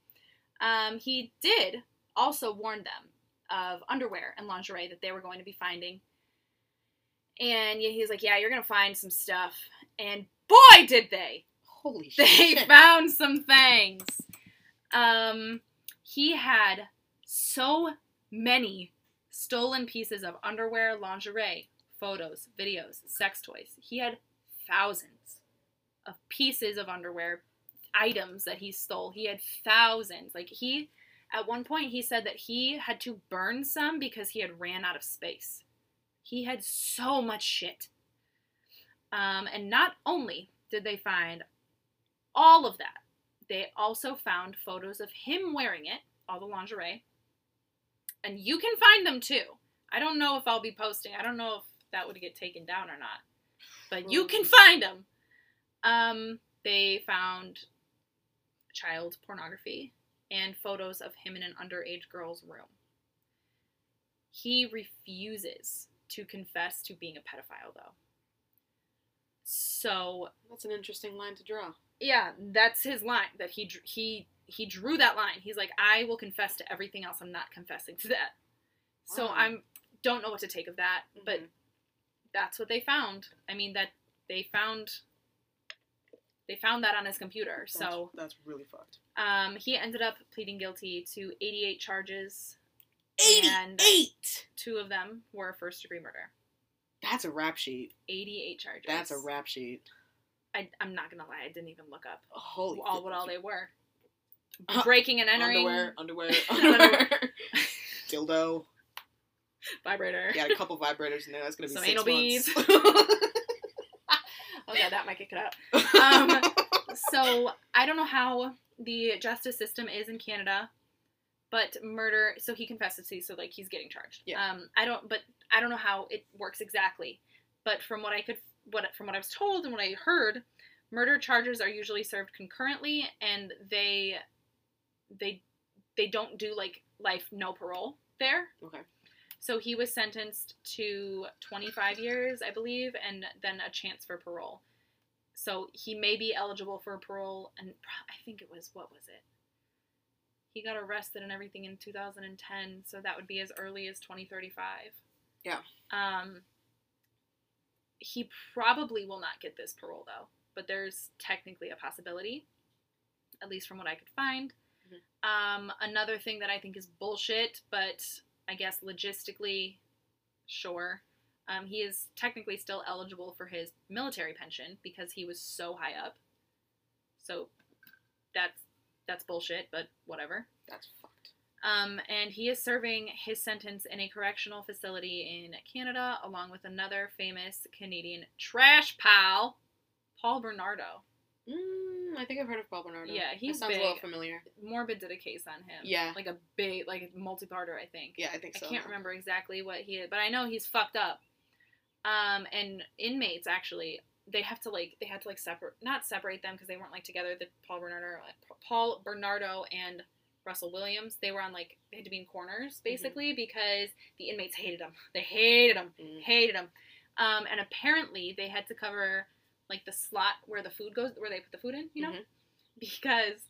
Um, he did also warn them of underwear and lingerie that they were going to be finding. And yeah, he's like, Yeah, you're going to find some stuff. And boy, did they! holy They shit. They found some things. Um, he had so many stolen pieces of underwear, lingerie, photos, videos, sex toys. He had thousands of pieces of underwear, items that he stole. He had thousands. Like he at one point he said that he had to burn some because he had ran out of space. He had so much shit. Um, and not only did they find all of that, they also found photos of him wearing it, all the lingerie. And you can find them too. I don't know if I'll be posting. I don't know if that would get taken down or not. But you can find them. Um, they found child pornography and photos of him in an underage girl's room. He refuses to confess to being a pedophile, though. So That's an interesting line to draw. yeah, that's his line. That he he he drew that line. He's like, I will confess to everything else. I'm not confessing to that. So I'm don't know what to take of that, but Mhm. that's what they found. I mean that they found they found that on his computer. So that's really fucked. um, he ended up pleading guilty to 88 charges. Eighty-eight. Two of them were first degree murder. That's a rap sheet. 88 charges. That's a rap sheet. I, I'm not gonna lie, I didn't even look up Holy. all what all they were. Breaking and entering, Underwear, underwear, Underwear. Dildo. vibrator. Yeah, a couple vibrators in there. That's gonna be Some anal months. Oh yeah, that might get cut out. Um, so I don't know how the justice system is in Canada, but murder. So he confesses, to see, so like he's getting charged. Yeah. Um, I don't, but I don't know how it works exactly. But from what I could, what from what I was told and what I heard, murder charges are usually served concurrently, and they, they, they don't do like life no parole there. okay. So he was sentenced to 25 years, I believe, and then a chance for parole. So he may be eligible for parole, and I think it was, what was it? He got arrested and everything in 2010, so that would be as early as 2035. Yeah. Um, he probably will not get this parole, though, but there's technically a possibility, at least from what I could find. Um, another thing that I think is bullshit, but I guess logistically, sure. Um, he is technically still eligible for his military pension because he was so high up. So that's that's bullshit, but whatever. That's fucked. Um, and he is serving his sentence in a correctional facility in Canada, along with another famous Canadian trash pal, Paul Bernardo. Mm, I think I've heard of Paul Bernardo. Yeah, he sounds a little familiar. Morbid did a case on him. Yeah. like a big, like a multi-parter, I think. Yeah, I think so. I can't remember exactly what he did, but I know he's fucked up. Um, and inmates actually, they have to like they had to like separate, not separate them because they weren't like together. The Paul Bernardo, Paul Bernardo and Russell Williams, they were on like they had to be in corners basically because the inmates hated them. They hated them, Mm. hated them. Um, and apparently they had to cover like the slot where the food goes, where they put the food in, you know, Mhm. because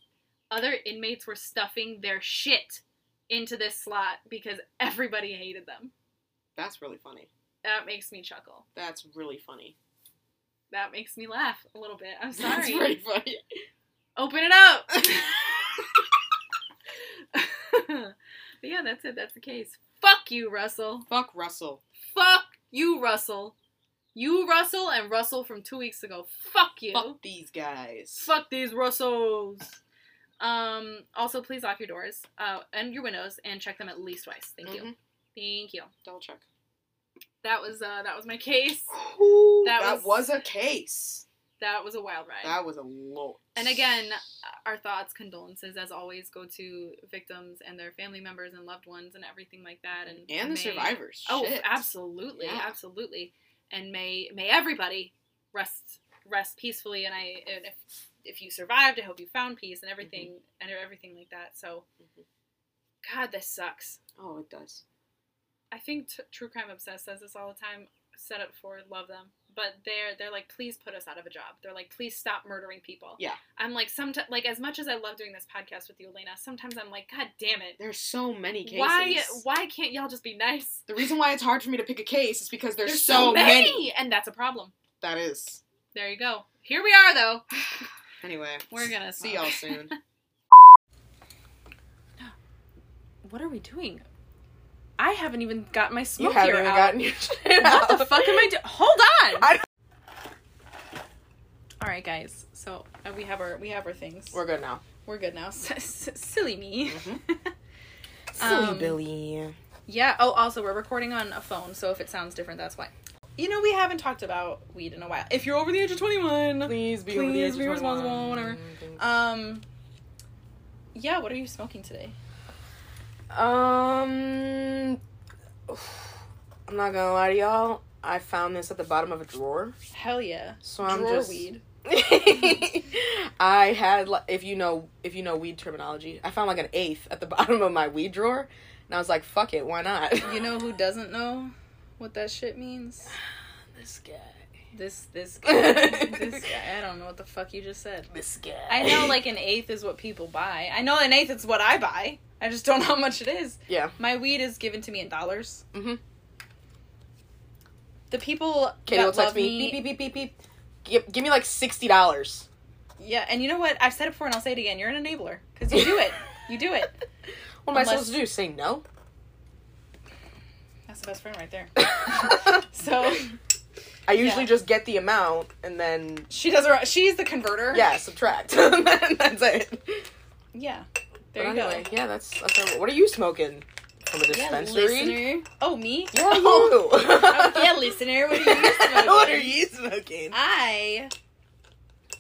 other inmates were stuffing their shit into this slot because everybody hated them. That's really funny. That makes me chuckle. That's really funny. That makes me laugh a little bit. I'm That's sorry. pretty funny. Open it up. but yeah, that's it. That's the case. Fuck you, Russell. Fuck Russell. Fuck you, Russell. You, Russell, and Russell from two weeks ago. Fuck you. Fuck these guys. Fuck these Russells. Um. Also, please lock your doors uh, and your windows and check them at least twice. Thank you. Mhm. Thank you. Double check. That was uh that was my case. that, That was, was- a case. That was a wild ride. That was a lot. And again, our thoughts, condolences, as always, go to victims and their family members and loved ones and everything like that. And and the may- survivors. Oh, Shit. absolutely, Yeah. absolutely. And may may everybody rest rest peacefully. And I, and if if you survived, I hope you found peace and everything and everything like that. So, Mhm. God, this sucks. Oh, it does. I think t- True Crime Obsessed says this all the time. Said it before, love them, but they're they're like, please put us out of a job. They're like, please stop murdering people. Yeah. I'm like, sometimes like as much as I love doing this podcast with you, Elena, sometimes I'm like, God damn it, There's so many cases. why why can't y'all just be nice? The reason why it's hard for me to pick a case is because there's, There's so, many. and that's a problem. That is. There you go. Here we are, though. Anyway, We're gonna see smoke. y'all soon. What are we doing? I haven't even got my you smoke haven't even out. gotten your shit what out. the fuck am I doing? Hold on. I- All right, guys. So uh, we have our we have our things. We're good now. We're good now. S- s- silly me. Silly Um, Billy. Yeah. Oh, also, we're recording on a phone, so if it sounds different, that's why. You know, we haven't talked about weed in a while. If you're over the age of 21, Please be Please over the age of be 21. responsible, whatever. Um, yeah. What are you smoking today? Um, I'm not gonna lie to y'all. I found this at the bottom of a drawer, Hell yeah. so I'm Drawer just. weed. I had, if you know, if you know weed terminology, I found like an eighth at the bottom of my weed drawer, and I was like, "Fuck it, why not?" You know who doesn't know what that shit means? this guy, This this guy. this guy. I don't know what the fuck you just said. this guy. I know like an eighth is what people buy. I know an eighth is what I buy. I just don't know how much it is. Yeah. My weed is given to me in dollars. Mhm. The people Katie that will text love me, beep beep beep beep beep. Give, give me like sixty dollars. Yeah, and you know what? I've said it before and I'll say it again. You're an enabler because you do it. You do it. What am I supposed to do? Say no? That's the best friend right there. So I usually Yeah. just get the amount and then she does her. She's the converter. yeah, subtract. That's it. Yeah. There but you anyway, go. yeah, that's, that's our, what are you smoking from a Yeah, dispensary? listener. Oh, me? Yeah, oh. you. Oh, yeah, listener. What are you smoking? what are you smoking? I.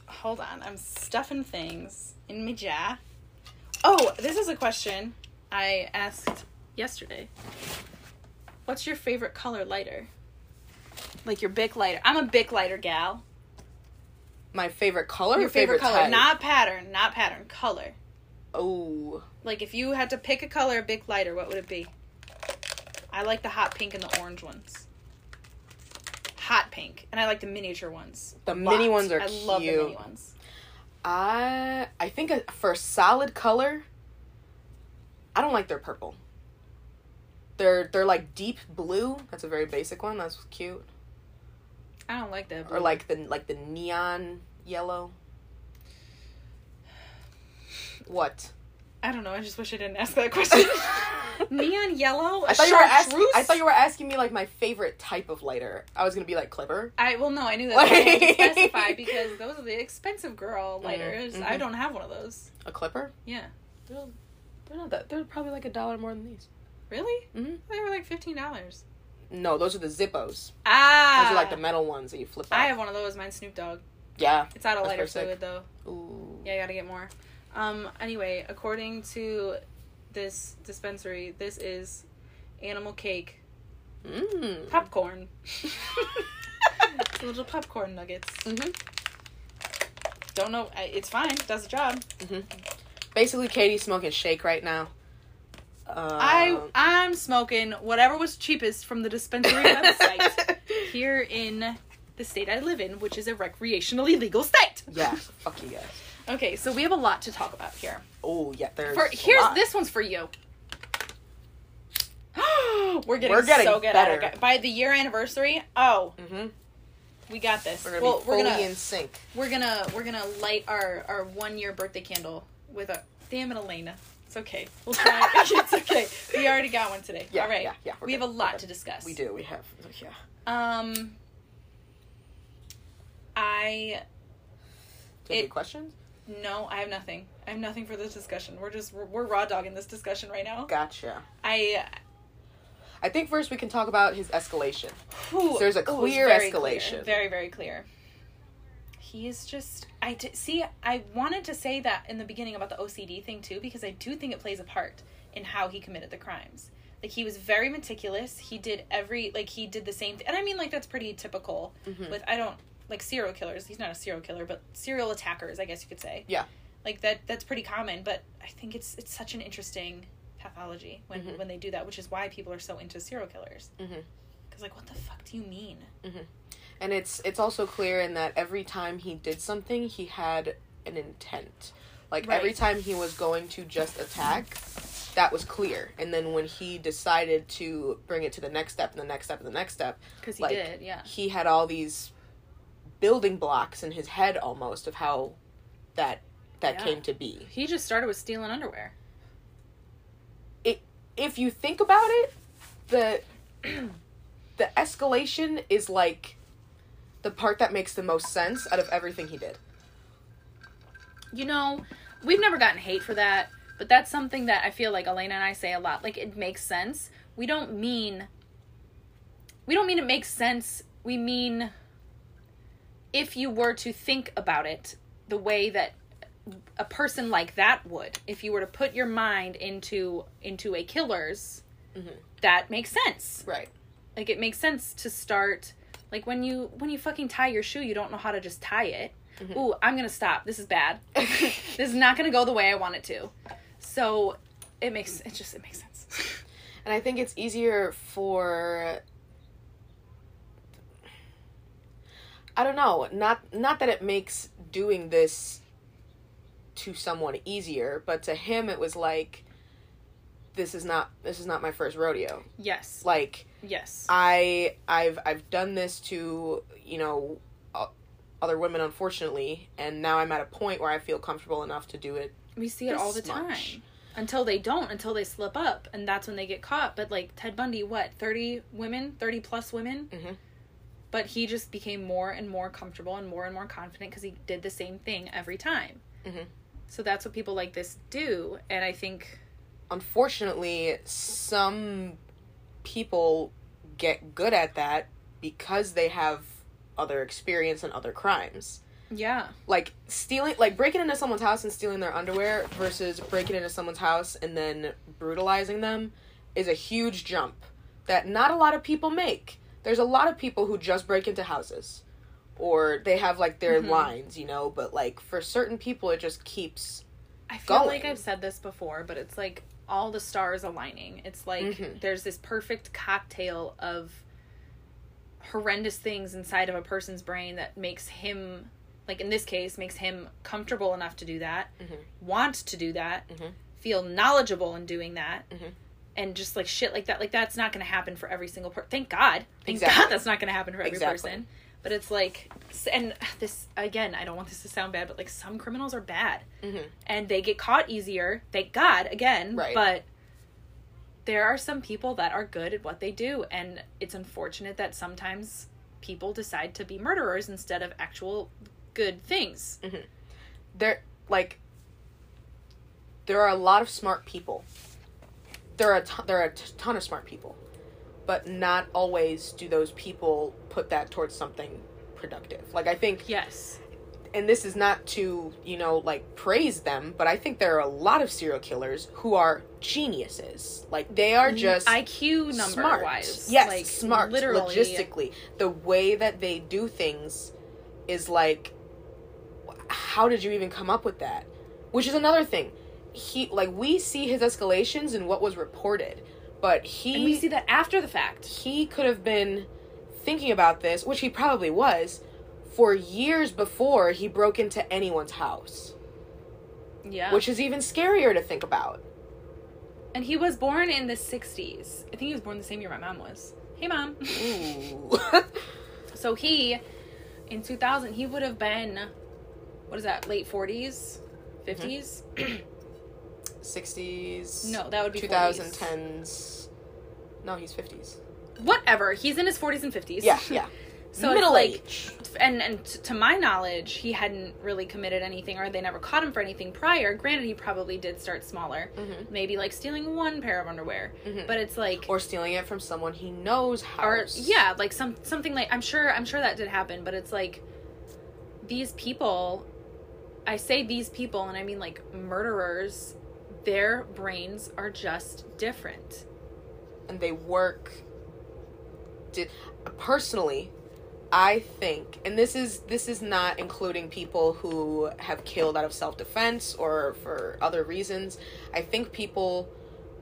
Hold on. I'm stuffing things in my jaw. Oh, this is a question I asked yesterday. What's your favorite color lighter? Like your Bic lighter. I'm a Bic lighter gal. My favorite color. your or favorite, color, type? not pattern, not pattern, color. Oh, Like if you had to pick a color Bic lighter, what would it be? I like the hot pink and the orange ones. Hot pink, and I like the miniature ones. The a mini ones are I love the mini cute. ones. I I think a, for a solid color, I don't like their purple. They're they're like deep blue. That's a very basic one. That's cute. I don't like that. Or like the like the neon yellow. What? I don't know. I just wish I didn't ask that question. Neon yellow. I thought you were asking. I thought you were asking me like my favorite type of lighter. I was gonna be like Clipper. I well, no, I knew that. but I had to Like- specify because those are the expensive girl lighters. I mhm. don't have one of those. A Clipper? Yeah. They're, they're not that. They're probably like a dollar more than these. Really? Mhm. They were like fifteen dollars. No, those are the Zippos. Ah. Those are like the metal ones that you flip out. I have one of those. Mine's Snoop Dogg. yeah. It's out of lighter pretty sick. fluid though. Ooh. Yeah, I gotta get more. Um. Anyway, according to this dispensary, this is animal cake Mmm. popcorn. Little popcorn nuggets. hmm Don't know. It's fine. Does the job. Basically, Katie's smoking shake right now. Um, I I'm smoking whatever was cheapest from the dispensary website here in the state I live in, which is a recreationally legal state. yeah, fuck you guys. Okay, so we have a lot to talk about here. Oh yeah, there's. For here's lot. this one's for you. We're getting, We're getting so good better. at it. By the year anniversary, oh, Mhm. we got this. We're gonna well, be we're fully gonna in sync. we're gonna we're gonna light our our one year birthday candle with a damn it, Elena. It's okay. We'll try. it's okay. We already got one today. Yeah, All right. yeah, yeah, we're We have a lot we're to discuss. We do. We have. Yeah. Um, I Do you have any questions? No, I have nothing. I have nothing for this discussion. We're just we're, we're raw dogging this discussion right now. Gotcha. I I think first we can talk about his escalation. whew, There's a clear very escalation. clear, very very clear. He is just I d- see. I wanted to say that in the beginning about the OCD thing too because I do think it plays a part in how he committed the crimes. Like he was very meticulous. He did every like he did the same thing, and I mean like that's pretty typical Mhm. with I don't like serial killers. He's not a serial killer, but serial attackers, I guess you could say. Yeah. Like that that's pretty common, but I think it's it's such an interesting pathology when Mhm. when they do that, which is why people are so into serial killers. Mhm. Cuz like what the fuck do you mean? And it's it's also clear in that every time he did something, he had an intent. Like every time he was going to just attack, that was clear. And then when he decided to bring it to the next step and the next step and the next step, Cuz he Like, did, yeah. he had all these building blocks in his head almost of how that that Yeah. came to be. He just started with stealing underwear. It If you think about it, the the escalation is like the part that makes the most sense out of everything he did. You know, we've never gotten hate for that, but that's something that I feel like Elena and I say a lot. Like it makes sense. We don't mean we don't mean it makes sense. We mean if you were to think about it the way that a person like that would, if you were to put your mind into into a killer's, Mhm. that makes sense Right. like it makes sense to start like when you when you fucking tie your shoe you don't know how to just tie it Mhm. ooh i'm gonna stop this is bad this is not gonna go the way i want it to so it makes it just it makes sense And I think it's easier for I don't know, not not that it makes doing this to someone easier, but to him it was like this is not this is not my first rodeo. yes Like yes I I've I've done this to, you know, other women unfortunately, and now I'm at a point where I feel comfortable enough to do it. we see it all the this much. time until they don't until they slip up and that's when they get caught but like ted bundy what 30 women 30 plus women Mhm. But he just became more and more comfortable and more and more confident because he did the same thing every time Mhm. So that's what people like this do, and I think unfortunately, some people get good at that because they have other experience and other crimes. yeah, Like stealing, like breaking into someone's house and stealing their underwear versus breaking into someone's house and then brutalizing them is a huge jump that not a lot of people make. There's a lot of people who just break into houses or they have like their Mhm. lines, you know, but like for certain people it just keeps I feel like I've said this before, but it's like all the stars aligning. It's like Mhm. there's this perfect cocktail of horrendous things inside of a person's brain that makes him like in this case makes him comfortable enough to do that, Mhm. want to do that, Mhm. feel knowledgeable in doing that. And just like shit like that, like that's not going to happen for every single person. Thank God, thank Exactly. God that's not going to happen for every Exactly. person. But it's like, and this again, I don't want this to sound bad, but like some criminals are bad Mhm. and they get caught easier. Thank God, again. Right. But there are some people that are good at what they do, and it's unfortunate that sometimes people decide to be murderers instead of actual good things. there like there are a lot of smart people. There are a ton, there are a ton of smart people, but not always do those people put that towards something productive. Like I think, Yes. and this is not to you know like praise them, but I think there are a lot of serial killers who are geniuses. Like they are mm, just IQ number smart. wise. Yes, like, smart. Literally. Logistically, the way that they do things is like, how did you even come up with that? Which is another thing. He like we see his escalations and what was reported, but he And we see that after the fact. he could have been thinking about this, which he probably was, for years before he broke into anyone's house. Yeah. Which is even scarier to think about. and he was born in the 60s. I think he was born the same year my mom was. Hey, mom. Ooh. So he, in 2000, he would have been, what is that, late 40s? 50s? Mm-hmm. 60s. No, that would be 40s. 2010s. No, he's 50s. Whatever. He's in his 40s and 50s. Yeah, yeah. so Middle like, age. and and t- to my knowledge, he hadn't really committed anything, or they never caught him for anything prior. Granted, he probably did start smaller, Mhm. maybe like stealing one pair of underwear. Mhm. But it's like, Or stealing it from someone he knows or yeah, like some something like I'm sure I'm sure that did happen. But it's like these people. I say these people, and I mean like murderers. Their brains are just different. And they work. Di- personally, I think, and this is this is not including people who have killed out of self defense or for other reasons. I think people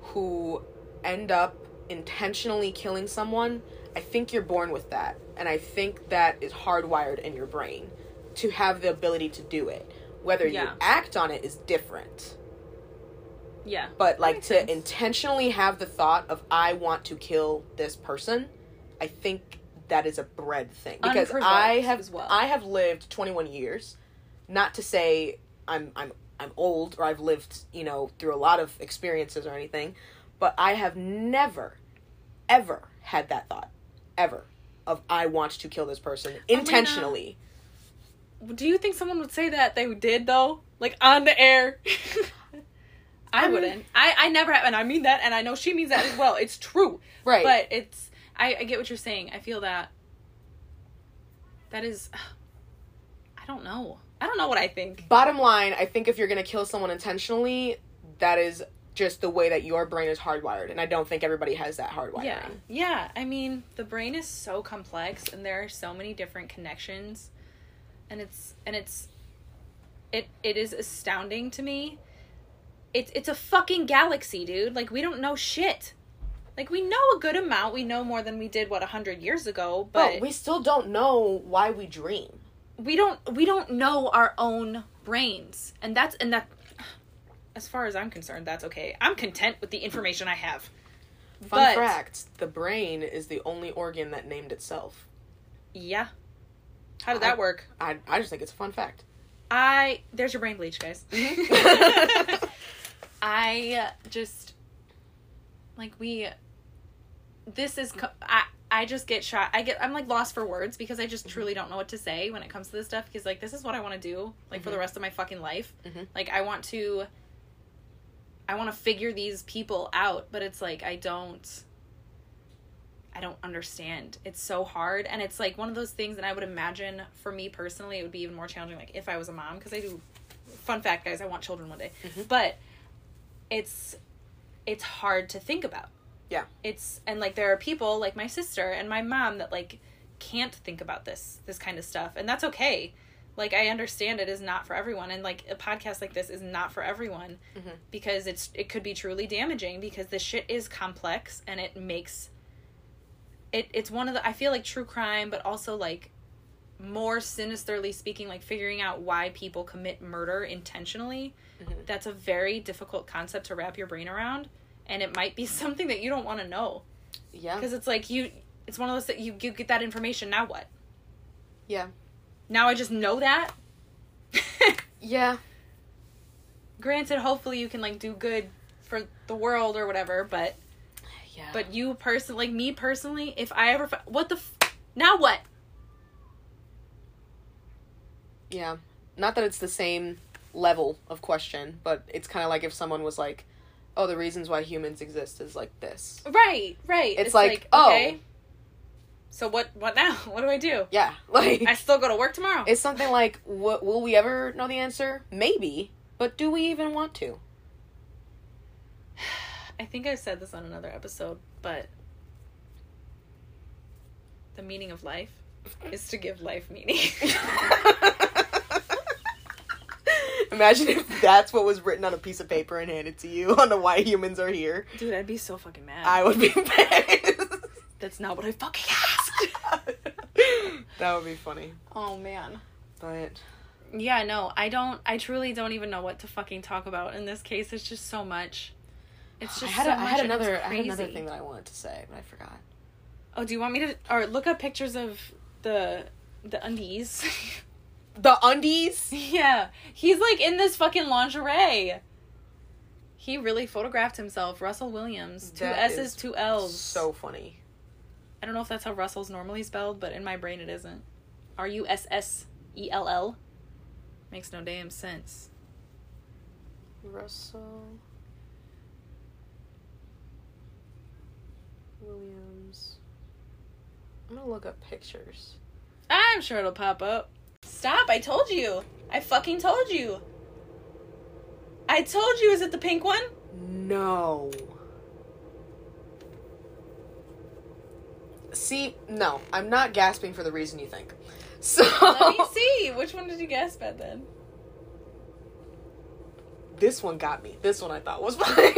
who end up intentionally killing someone, I think you're born with that, and I think that is hardwired in your brain to have the ability to do it. Whether you act on it is different. Yeah. But like to sense. intentionally have the thought of I want to kill this person, I think that is a bred thing because I have as well. I have lived 21 years. Not to say I'm I'm I'm old or I've lived, you know, through a lot of experiences or anything, but I have never ever had that thought ever of I want to kill this person intentionally. Do you think someone would say that they did though? Like on the air? I, I mean- wouldn't. I I never have, and I mean that, and I know she means that as well. It's true, Right. but it's. I, I get what you're saying. I feel that. That is. I don't know. I don't know what I think. Bottom line, I think if you're gonna kill someone intentionally, that is just the way that your brain is hardwired, and I don't think everybody has that hardwiring. Yeah, yeah. I mean, the brain is so complex, and there are so many different connections, and it's and it's, it it is astounding to me. It's it's a fucking galaxy, dude. Like we don't know shit. Like we know a good amount. We know more than we did what a hundred years ago, But but we still don't know why we dream. we don't we don't know our own brains, and that's and that. As far as I'm concerned, that's okay. I'm content with the information I have. Fun But- fact: the brain is the only organ that named itself. Yeah. How did I- that work? I I just think it's a fun fact. I there's your brain bleach, guys. I just like we. This is I I just get shot. I get I'm like lost for words because I Mm-hmm. just truly don't know what to say when it comes to this stuff because like this is what I want to do like for the Mhm. rest of my fucking life. Mhm. Like I want to I want to figure these people out, but it's like I don't I don't understand. It's so hard and it's like one of those things and I would imagine for me personally it would be even more challenging like if I was a mom because I do fun fact guys, I want children one day. Mhm. But it's it's hard to think about Yeah. it's and like there are people like my sister and my mom that like can't think about this this kind of stuff and that's okay like i understand it is not for everyone and like a podcast like this is not for everyone Mhm. because it's it could be truly damaging because this shit is complex and it makes it it's one of the i feel like true crime but also like more sinisterly speaking like figuring out why people commit murder intentionally Mhm. that's a very difficult concept to wrap your brain around and it might be something that you don't want to know Yeah. because it's like you it's one of those that you, you get that information now what Yeah. now i just know that Yeah. granted hopefully you can like do good for the world or whatever but Yeah. but you person like me personally if i ever what the f- now what Yeah. Not that it's the same level of question, but it's kind of like if someone was like, "Oh, the reasons why humans exist is like this." right right It's like, oh. so what what now what do i do Yeah. Like i still go to work tomorrow it's something like, "What will we ever know the answer? Maybe, but do we even want to?" I think I said this on another episode, but the meaning of life is to give life meaning. Imagine if that's what was written on a piece of paper and handed to you on the why humans are here. Dude, I'd be so fucking mad. I would be pissed. That's not what I fucking asked. that would be funny. oh man. But Yeah, no, I don't. I truly don't even know what to fucking talk about in this case. It's just so much. It's just I had so a, I much had another I had another thing that I wanted to say, but I forgot. Oh, do you want me to or look up pictures of the the undies? The undies? Yeah, he's like in this fucking lingerie. He really photographed himself, Russell Williams. Two That S's, two L's. So funny. I don't know if that's how Russell's normally spelled, but in my brain it isn't. R U S S E L L. Makes no damn sense. Russell Williams. I'm gonna look up pictures. I'm sure it'll pop up. Stop, I told you. I fucking told you. I told you, is it the pink one? No. See, no, I'm not gasping for the reason you think. So Let me see. Which one did you gasp at then? this one got me. This one I thought was funny.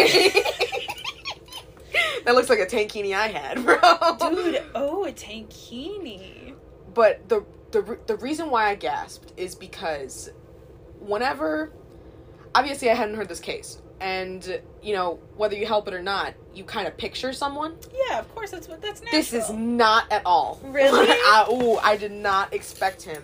that looks like a tankini I had, bro. Dude, oh, a tankini. But the the re- the reason why I gasped is because whenever obviously I hadn't heard this case and you know whether you help it or not you kind of picture someone Yeah, of course, that's what that's natural. this is not at all Really? I, ooh, I did not expect him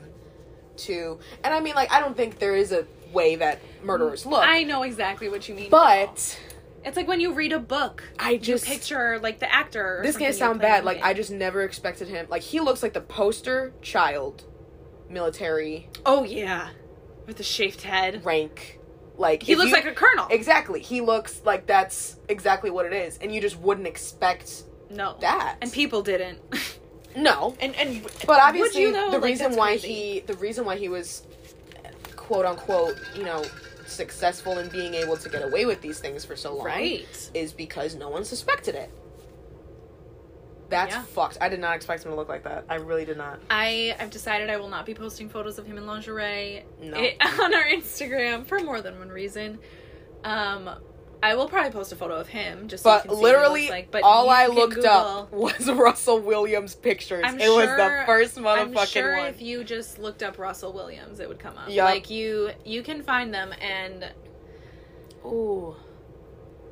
to and I mean like I don't think there is a way that murderers mm, look I know exactly what you mean. but it's like when you read a book, I you just picture like the actor. Or this can't sound bad like. I just never expected him like he looks like the poster child military Oh yeah, with the shaved head. rank like He if looks you- like a colonel. Exactly. He looks like that's exactly what it is, and you just wouldn't expect no, that. and people didn't. no, and and but obviously though? the Like, reason that's why crazy. he the reason why he was quote unquote you know successful in being able to get away with these things for so long right. is because no one suspected it. That's Yeah. fucked. I did not expect him to look like that. I really did not. I I've decided I will not be posting photos of him in lingerie No. on our Instagram for more than one reason. Um, I will probably post a photo of him just. so But what literally, like. But all I looked Google- up was Russell Williams pictures. I'm it was the sure- first I'm motherfucking sure one. if you just looked up Russell Williams, it would come up. Yup. Like you, you can find them, and Ooh.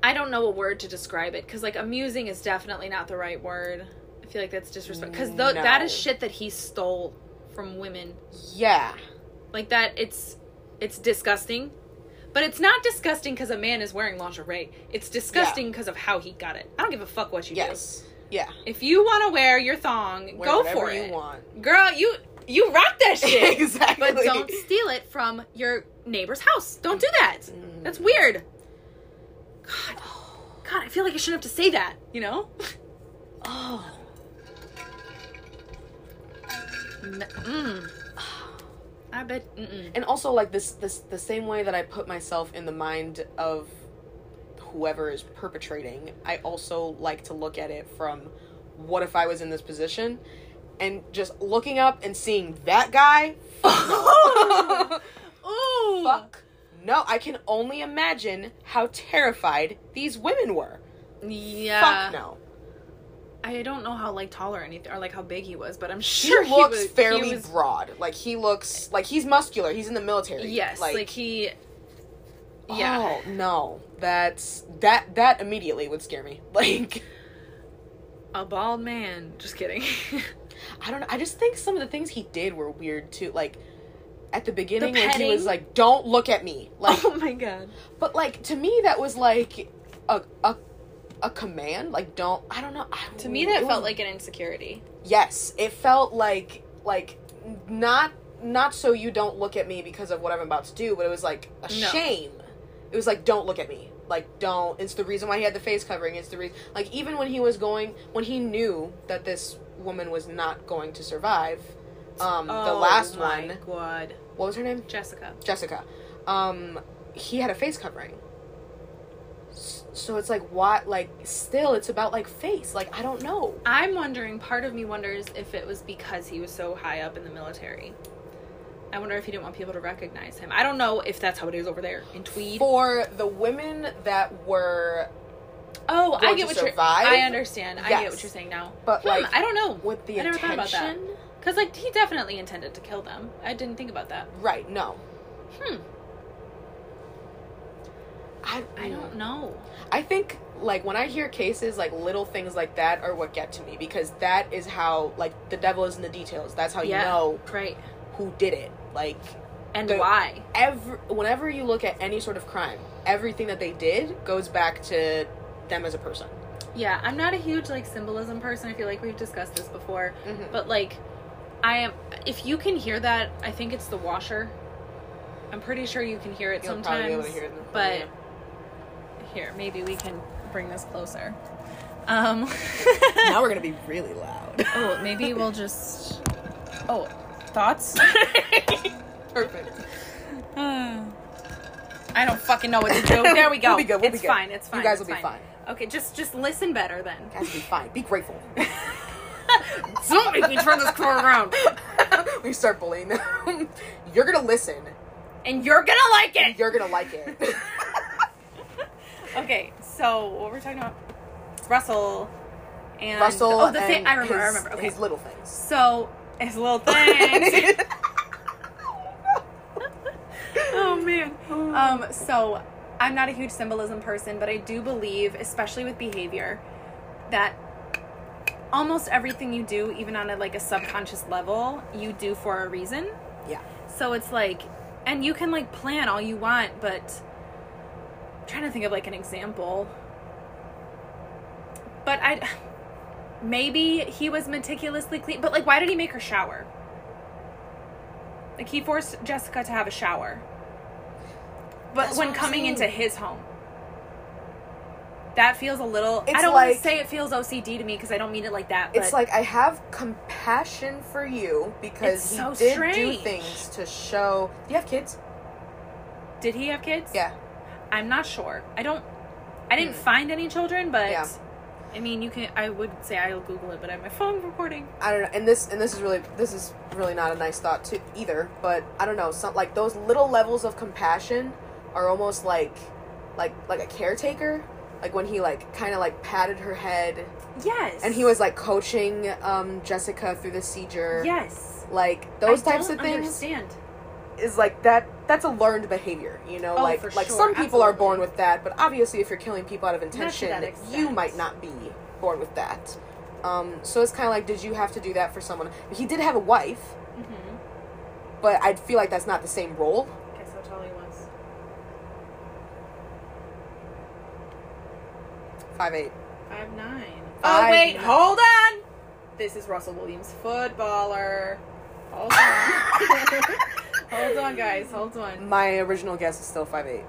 I don't know a word to describe it because like amusing is definitely not the right word. I feel like that's disrespect because No. that is shit that he stole from women. Yeah. Like that, it's it's disgusting. But it's not disgusting because a man is wearing lingerie. It's disgusting because of how he got it. I don't give a fuck what you Yes. Yeah. If you want to wear your thong, Wear go for you it, want. girl. You you rock that shit. exactly. But don't steal it from your neighbor's house. Don't do that. Mm. That's weird. God, God, I feel like I shouldn't have to say that. You know? Oh. Mm. I bet. Mm-mm. And also like this this the same way that I put myself in the mind of whoever is perpetrating, I also like to look at it from what if I was in this position and just looking up and seeing that guy fuck. Ooh. fuck no I can only imagine how terrified these women were. Yeah. Fuck no. I don't know how like tall or anything or like how big he was, but I'm sure he, looks was fairly He was, broad. Like he looks like he's muscular. He's in the military. yes, like, like he. Yeah. Oh no, that's that that immediately would scare me. Like A bald man. Just kidding. I don't know. I just think some of the things he did were weird too. Like at the beginning when he was like, "Don't look at me," like, oh my god. but like to me that was like a a a command. Like, don't. I don't know. I, To me, that felt like an insecurity. yes. It felt like like not not so you don't look at me because of what I'm about to do, but it was like a No. shame. It was like, don't look at me. Like, don't. It's the reason why he had the face covering. It's the reason. Like, even when he was going, when he knew that this woman was not going to survive, um, the last Oh one, God. what was her name? Jessica. Jessica. Um, he had a face covering. So it's like, what? Like, still, it's about like face. Like, I don't know. I'm wondering, part of me wonders if it was because he was so high up in the military. I wonder if he didn't want people to recognize him. I don't know if that's how it is over there in Tweed. For the women that were, oh, I get what you're. survive? I understand. I get what you're saying now. but Hmm, like I don't know. with the I never thought about that. attention, Because like he definitely intended to kill them. I didn't think about that. right? No, Hmm. I I don't know. I think like when I hear cases like little things like that are what get to me because that is how like the devil is in the details. That's how Yeah. you know Right. who did it. Like And The- why? every whenever you look at any sort of crime, everything that they did goes back to them as a person. Yeah, I'm not a huge like symbolism person. I feel like we've discussed this before. Mhm. But like I am if you can hear that, I think it's the washer. I'm pretty sure you can hear it You'll sometimes. probably be able to hear it. But here, maybe we can bring this closer. Um now we're gonna be really loud. Oh, maybe we'll just Oh, thoughts? Perfect. I don't fucking know what to do. There we go. We'll be good, we'll be it's good. fine. It's fine. You guys will be fine. Okay, just just listen better then. You guys, will be fine. Be grateful. Don't make me turn this car around. we start bullying them. You're gonna listen. And you're gonna like it. You're gonna like it. Okay, so what we're talking about? Russell and Russell. Oh, the thing. I remember. I remember. Okay, His little things. so his little things. oh man. Um. So I'm not a huge symbolism person, but I do believe, especially with behavior, that almost everything you do, even on a like a subconscious level, you do for a reason. yeah. So it's like, and you can like plan all you want, but trying to think of like an example. But I, maybe he was meticulously clean. But like, why did he make her shower? Like he forced Jessica to have a shower. But That's when coming saying. into his home. That feels a little. I don't want to say it feels OCD to me because I don't mean it like that. But It's like I have compassion for you because It's he so did strange. do things to show. Do you have kids? did he have kids? Yeah. I'm not sure. I don't. I didn't Hmm. find any children, but Yeah. I mean, you can. I would say I'll Google it, but I have my phone recording. I don't know. And this and this is really this is really not a nice thought to either. But I don't know. Some like those little levels of compassion are almost like like like a caretaker. Like when he like kind of like patted her head Yes. and he was like coaching um Jessica through the seizure. Yes. Like those I types of things Understand. Is like that that's a learned behavior, you know? Oh, like like sure, some people are born with that, but obviously if you're killing people out of intention, you might not be born with that. Um, so it's kind of like, did you have to do that for someone? He did have a wife, Mm-hmm. but I feel like that's not the same role. Guess how tall he was. Five eight. Five nine. Oh Five wait, nine. hold on. This is Russell Williams, footballer. Hold on. guys. Hold on. My original guess is still five eight.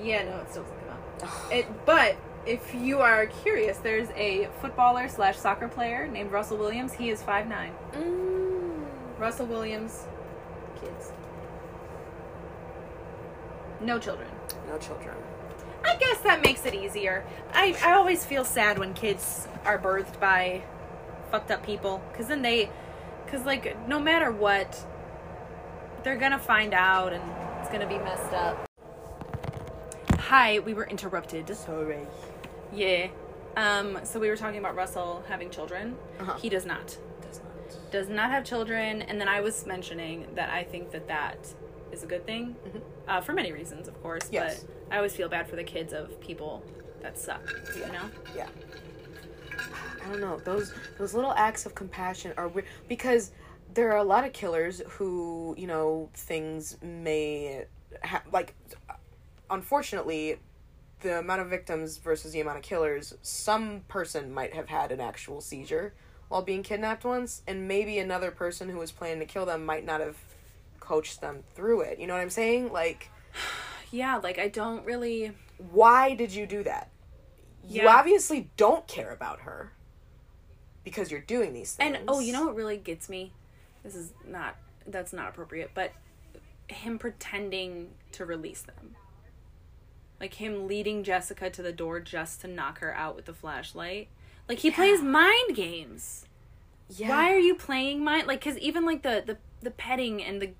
Yeah, no, it still doesn't come out. It, but if you are curious, there's a footballer slash soccer player named Russell Williams. He is five nine. Mm. Russell Williams, kids. No children. No children. I guess that makes it easier. I, I always feel sad when kids are birthed by fucked up people because then they, because like no matter what, they're gonna find out and it's gonna be messed up. Hi, we were interrupted. Sorry. Yeah. Um. So we were talking about Russell having children. Uh-huh. He does not. Does not. Does not have children, and then I was mentioning that I think that that is a good thing, Mhm. uh, for many reasons, of course. Yes. But I always feel bad for the kids of people that suck. You know. Yeah. I don't know. Those those little acts of compassion are weird because there are a lot of killers who you know things may ha- like. Unfortunately, the amount of victims versus the amount of killers, some person might have had an actual seizure while being kidnapped once, and maybe another person who was planning to kill them might not have coached them through it. You know what I'm saying? Like, Yeah. Like I don't really. why did you do that? You obviously don't care about her because you're doing these things. And oh, you know what really gets me? This is not. That's not appropriate. But him pretending to release them. Like him leading Jessica to the door just to knock her out with the flashlight. Like he plays mind games. yeah. Why are you playing mind like cuz even like the the the petting and the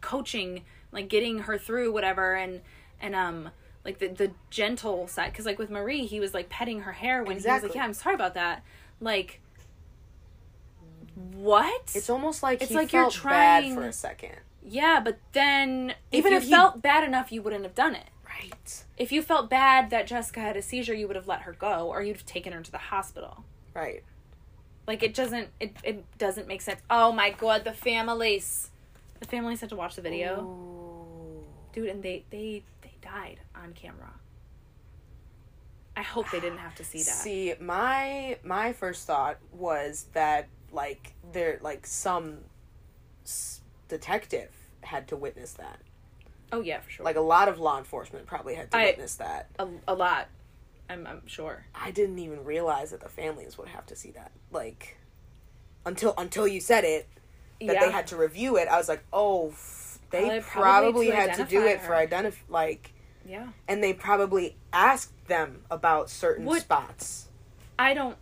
coaching like getting her through whatever and and um like the the gentle side cuz like with Marie he was like petting her hair when he was like yeah I'm sorry about that. Like what? It's almost like It's he like you're trying- bad for a second. yeah, but then Even if if you he- felt bad enough you wouldn't have done it. Right. If you felt bad that Jessica had a seizure, you would have let her go or you'd have taken her to the hospital. Right. Like it doesn't it, it doesn't make sense. Oh my god, the families. The families had to watch the video. Ooh. Dude, and they they they died on camera. I hope they didn't have to see that. See, my my first thought was that like there like some s- detective had to witness that. oh yeah, for sure. Like a lot of law enforcement probably had to I- witness that. a, a lot. I'm I'm sure. I didn't even realize that the families would have to see that. Like until until you said it that yeah. they had to review it, I was like, "Oh, f- they Probably- probably, to had to do it for identify like yeah. and they probably asked them about certain Would- spots." I don't.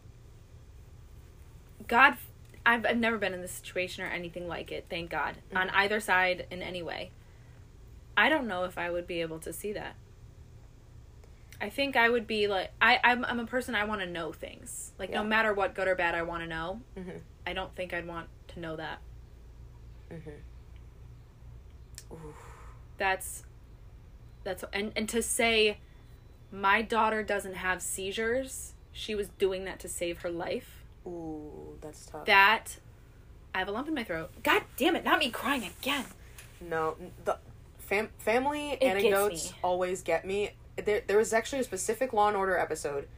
God, I've I've never been in this situation or anything like it. Thank God on either side in any way. I don't know if I would be able to see that. I think I would be like I I'm I'm a person I want to know things. Like Yeah. no matter what good or bad I want to know. Mhm. I don't think I'd want to know that. Ooh. That's that's and and to say my daughter doesn't have seizures. She was doing that to save her life. Ooh, that's tough. that I have a lump in my throat. God damn it, not me crying again. No, the fam- family gets anecdotes always get me. There, there was actually a specific Law and Order episode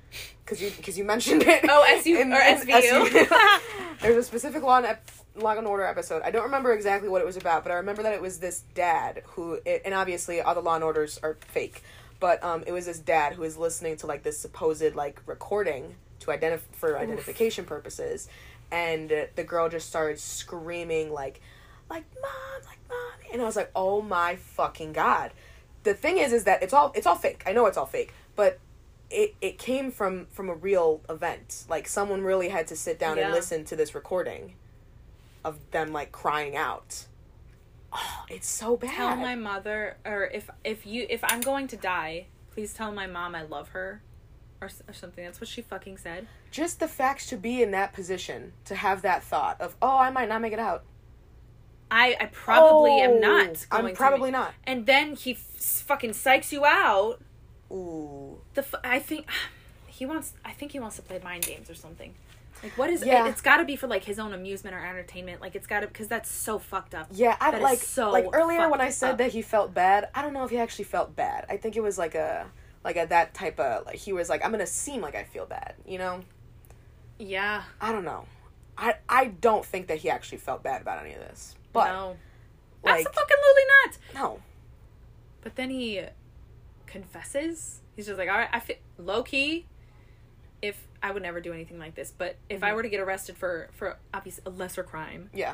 because you because you mentioned it. Oh, SU in- or in SVU. There's a specific Law and ep- Law and Order episode. I don't remember exactly what it was about, but I remember that it was this dad who, it, and obviously all the Law and Orders are fake, but um, it was this dad who was listening to like this supposed like recording to identify for identification purposes, and the girl just started screaming like, like mom, like mom, and I was like, oh my fucking god. The thing is, is that it's all it's all fake. I know it's all fake, but it it came from from a real event. Like someone really had to sit down Yeah. and listen to this recording of them like crying out. Oh, it's so bad. tell my mother or if if you if I'm going to die, please tell my mom I love her or, or something. That's what she fucking said. Just the fact to be in that position, to have that thought of, oh, I might not make it out. I I probably Oh, am not going I'm probably not. And then he f- fucking psychs you out. Ooh. The f- I think he wants I think he wants to play mind games or something. Like what is Yeah. it, it's got to be for like his own amusement or entertainment. Like it's got to because that's so fucked up. Yeah, I That like so like earlier when I said up. that he felt bad. I don't know if he actually felt bad. I think it was like a like a that type of like he was like I'm gonna seem like I feel bad, you know. Yeah. I don't know. I I don't think that he actually felt bad about any of this. But no. like Absolutely not. no. But then he confesses. He's just like, all right, I feel low key. If I would never do anything like this, but if I Mhm. were to get arrested for for obviously a lesser crime, Yeah.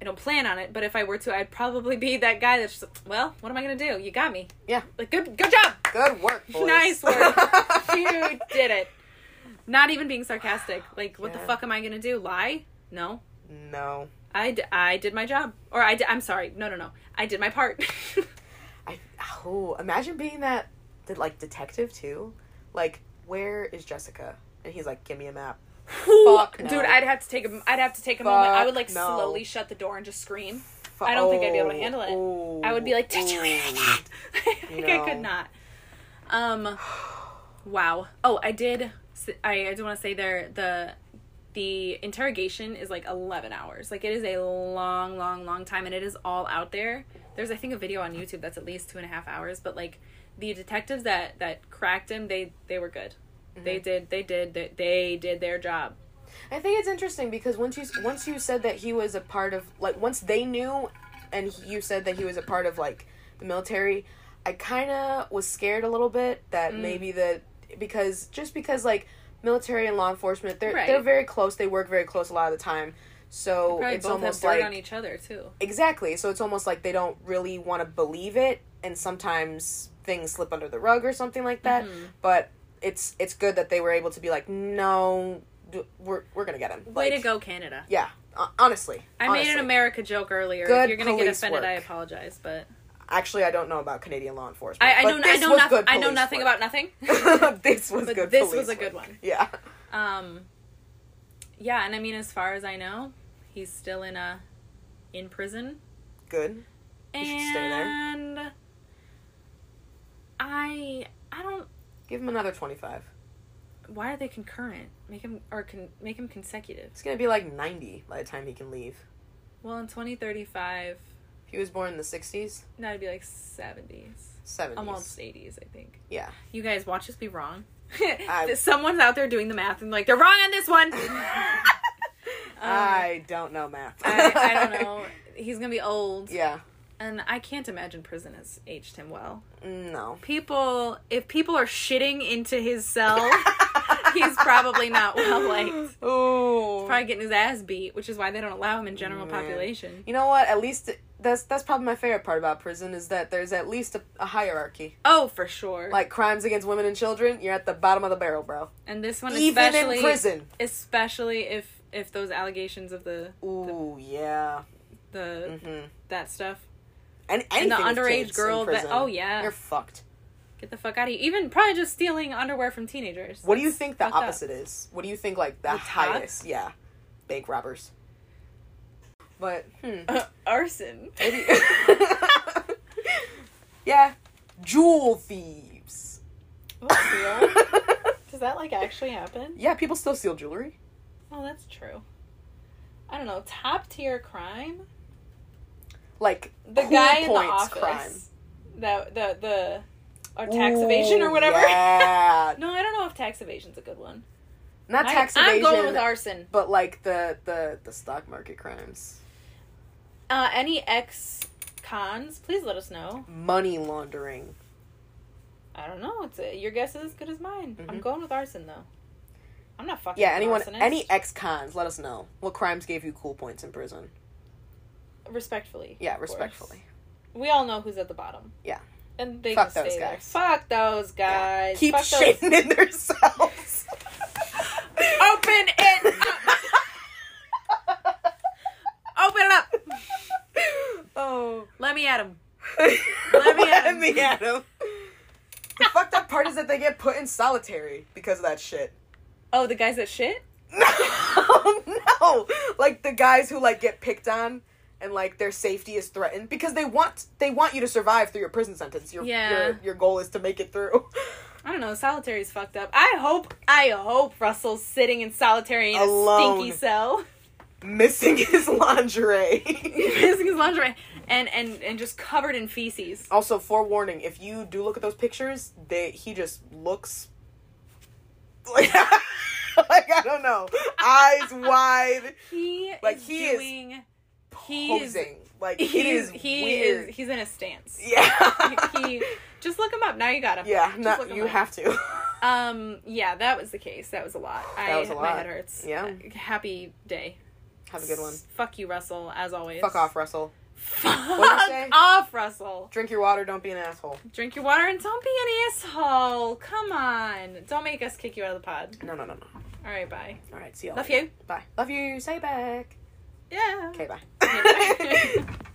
I don't plan on it. But if I were to, I'd probably be that guy that's just, well, what am I gonna do? You got me. Yeah. Like good, good job. Good work, boys. Nice work. you did it. Not even being sarcastic. Like, what the fuck am I gonna do? Lie? No. no. I, d- I did my job. Or I d- I'm sorry. No, no, no. I did my part. I oh, imagine being that like detective too. Like, where is Jessica? And he's like, "Give me a map." Fuck no. Dude, I'd have to take a I'd have to take a moment. I would like no. slowly shut the door and just scream. Fu- I don't think I'd be able to handle it. oh, I would be like, "Did you hear that?" like I No. could not. Um wow. Oh, I did I, I do want to say there the the interrogation is like 11 hours. Like it is a long, long, long time, and it is all out there. There's I think a video on YouTube that's at least two and a half hours, but like the detectives that that cracked him, they they were good. They Mm-hmm. did they did they, they did their job. I think it's interesting because once you once you said that he was a part of like once they knew, and he- you said that he was a part of like the military, I kind of was scared a little bit that Mm. maybe that because just because like military and law enforcement they're Right. they're very close they work very close a lot of the time so it's almost like on each other too. exactly so it's almost like they don't really want to believe it and sometimes things slip under the rug or something like that Mhm. but it's it's good that they were able to be like no we're we're gonna get him Way like, to go, Canada. yeah honestly I made an America joke earlier. Good if you're gonna get offended, I apologize, but actually i don't know about canadian law enforcement I, I I know nothing. I know nothing work. about nothing. this was But good this was a good work. one. yeah Um, yeah, and I mean, as far as I know, he's still in a in prison, good He should stay there. and I I don't. Give him another 25 Why are they concurrent? Make him or can make him consecutive. it's gonna be like 90 by the time he can leave Well, in twenty thirty five, he was born in the 60s that'd be like seventies, 70s almost eighties, I think. yeah You guys watch us be wrong. I- Someone's out there doing the math and like they're wrong on this one. Um, I don't know math. I, I don't know. He's gonna be old, yeah, and I can't imagine prison has aged him well. no. People, if people are shitting into his cell, he's probably not well liked. Ooh. Probably getting his ass beat, which is why they don't allow him in general Man. population. You know what? At least that's that's probably my favorite part about prison is that there's at least a, a hierarchy. Oh, for sure. Like crimes against women and children, you're at the bottom of the barrel, bro. and this one, Even especially, in prison. especially if if those allegations of the Ooh, yeah. the Mm-hmm. that stuff And, and the underage girl that oh yeah, you're fucked. get the fuck out of here. Even probably just stealing underwear from teenagers. What do you think the fucked up. opposite is? What do you think like the, The top? highest? Yeah, bank robbers. But hmm, Uh, arson. yeah, jewel thieves. Does that like actually happen? yeah, people still steal jewelry. Oh, that's true. I don't know. Top tier crime. Like The cool guy in the office. crime. The the the or tax evasion or whatever. Yeah, no, I don't know if tax evasion's a good one. not I- tax evasion. I'm going with arson. but like the the the stock market crimes, Uh, any ex cons, please let us know. money laundering. I don't know. It's a, your guess is as good as mine. I'm Mhm. going with arson though. I'm not fucking. Yeah, anyone, arsonist. any ex cons, let us know what crimes gave you cool points in prison. Respectfully. Yeah, of course. respectfully. We all know who's at the bottom. Yeah. And they Fuck those stay there. guys. Fuck those guys. Keep Fuck those- shitting in their cells. Open it. up. Open it up. oh. Let me at him. Let me at him. Let me at him. The fucked up part is that they get put in solitary because of that shit. Oh, the guys that shit. No, no. Like the guys who like get picked on and like their safety is threatened because they want they want you to survive through your prison sentence. Your Yeah. your, your goal is to make it through. I don't know. Solitary is fucked up. I hope. I hope Russell's sitting in solitary in Alone. a stinky cell, Missing his lingerie. missing his lingerie, and and and just covered in feces. also, forewarning: if you do look at those pictures, they he just looks like like I don't know, eyes wide, He Like, is he is doing. He is. posing. like He's, it is he weird. is. He's in a stance. yeah. he just look him up. Now you got him. yeah, Just not, you up. have to. Um. Yeah, that was the case. That was a lot. I, was a lot. My head hurts. Yeah. Uh, Happy day. Have a good one. S- Fuck you, Russell. As always. Fuck off, Russell. Fuck What'd you say? off, Russell. Drink your water. Don't be an asshole. Drink your water and don't be an asshole. Come on. Don't make us kick you out of the pod. No, no, no, no. All right. Bye. All right, see you. All. Love you. Bye. Love you. Say back. Yeah. Okay, bye. 確かに。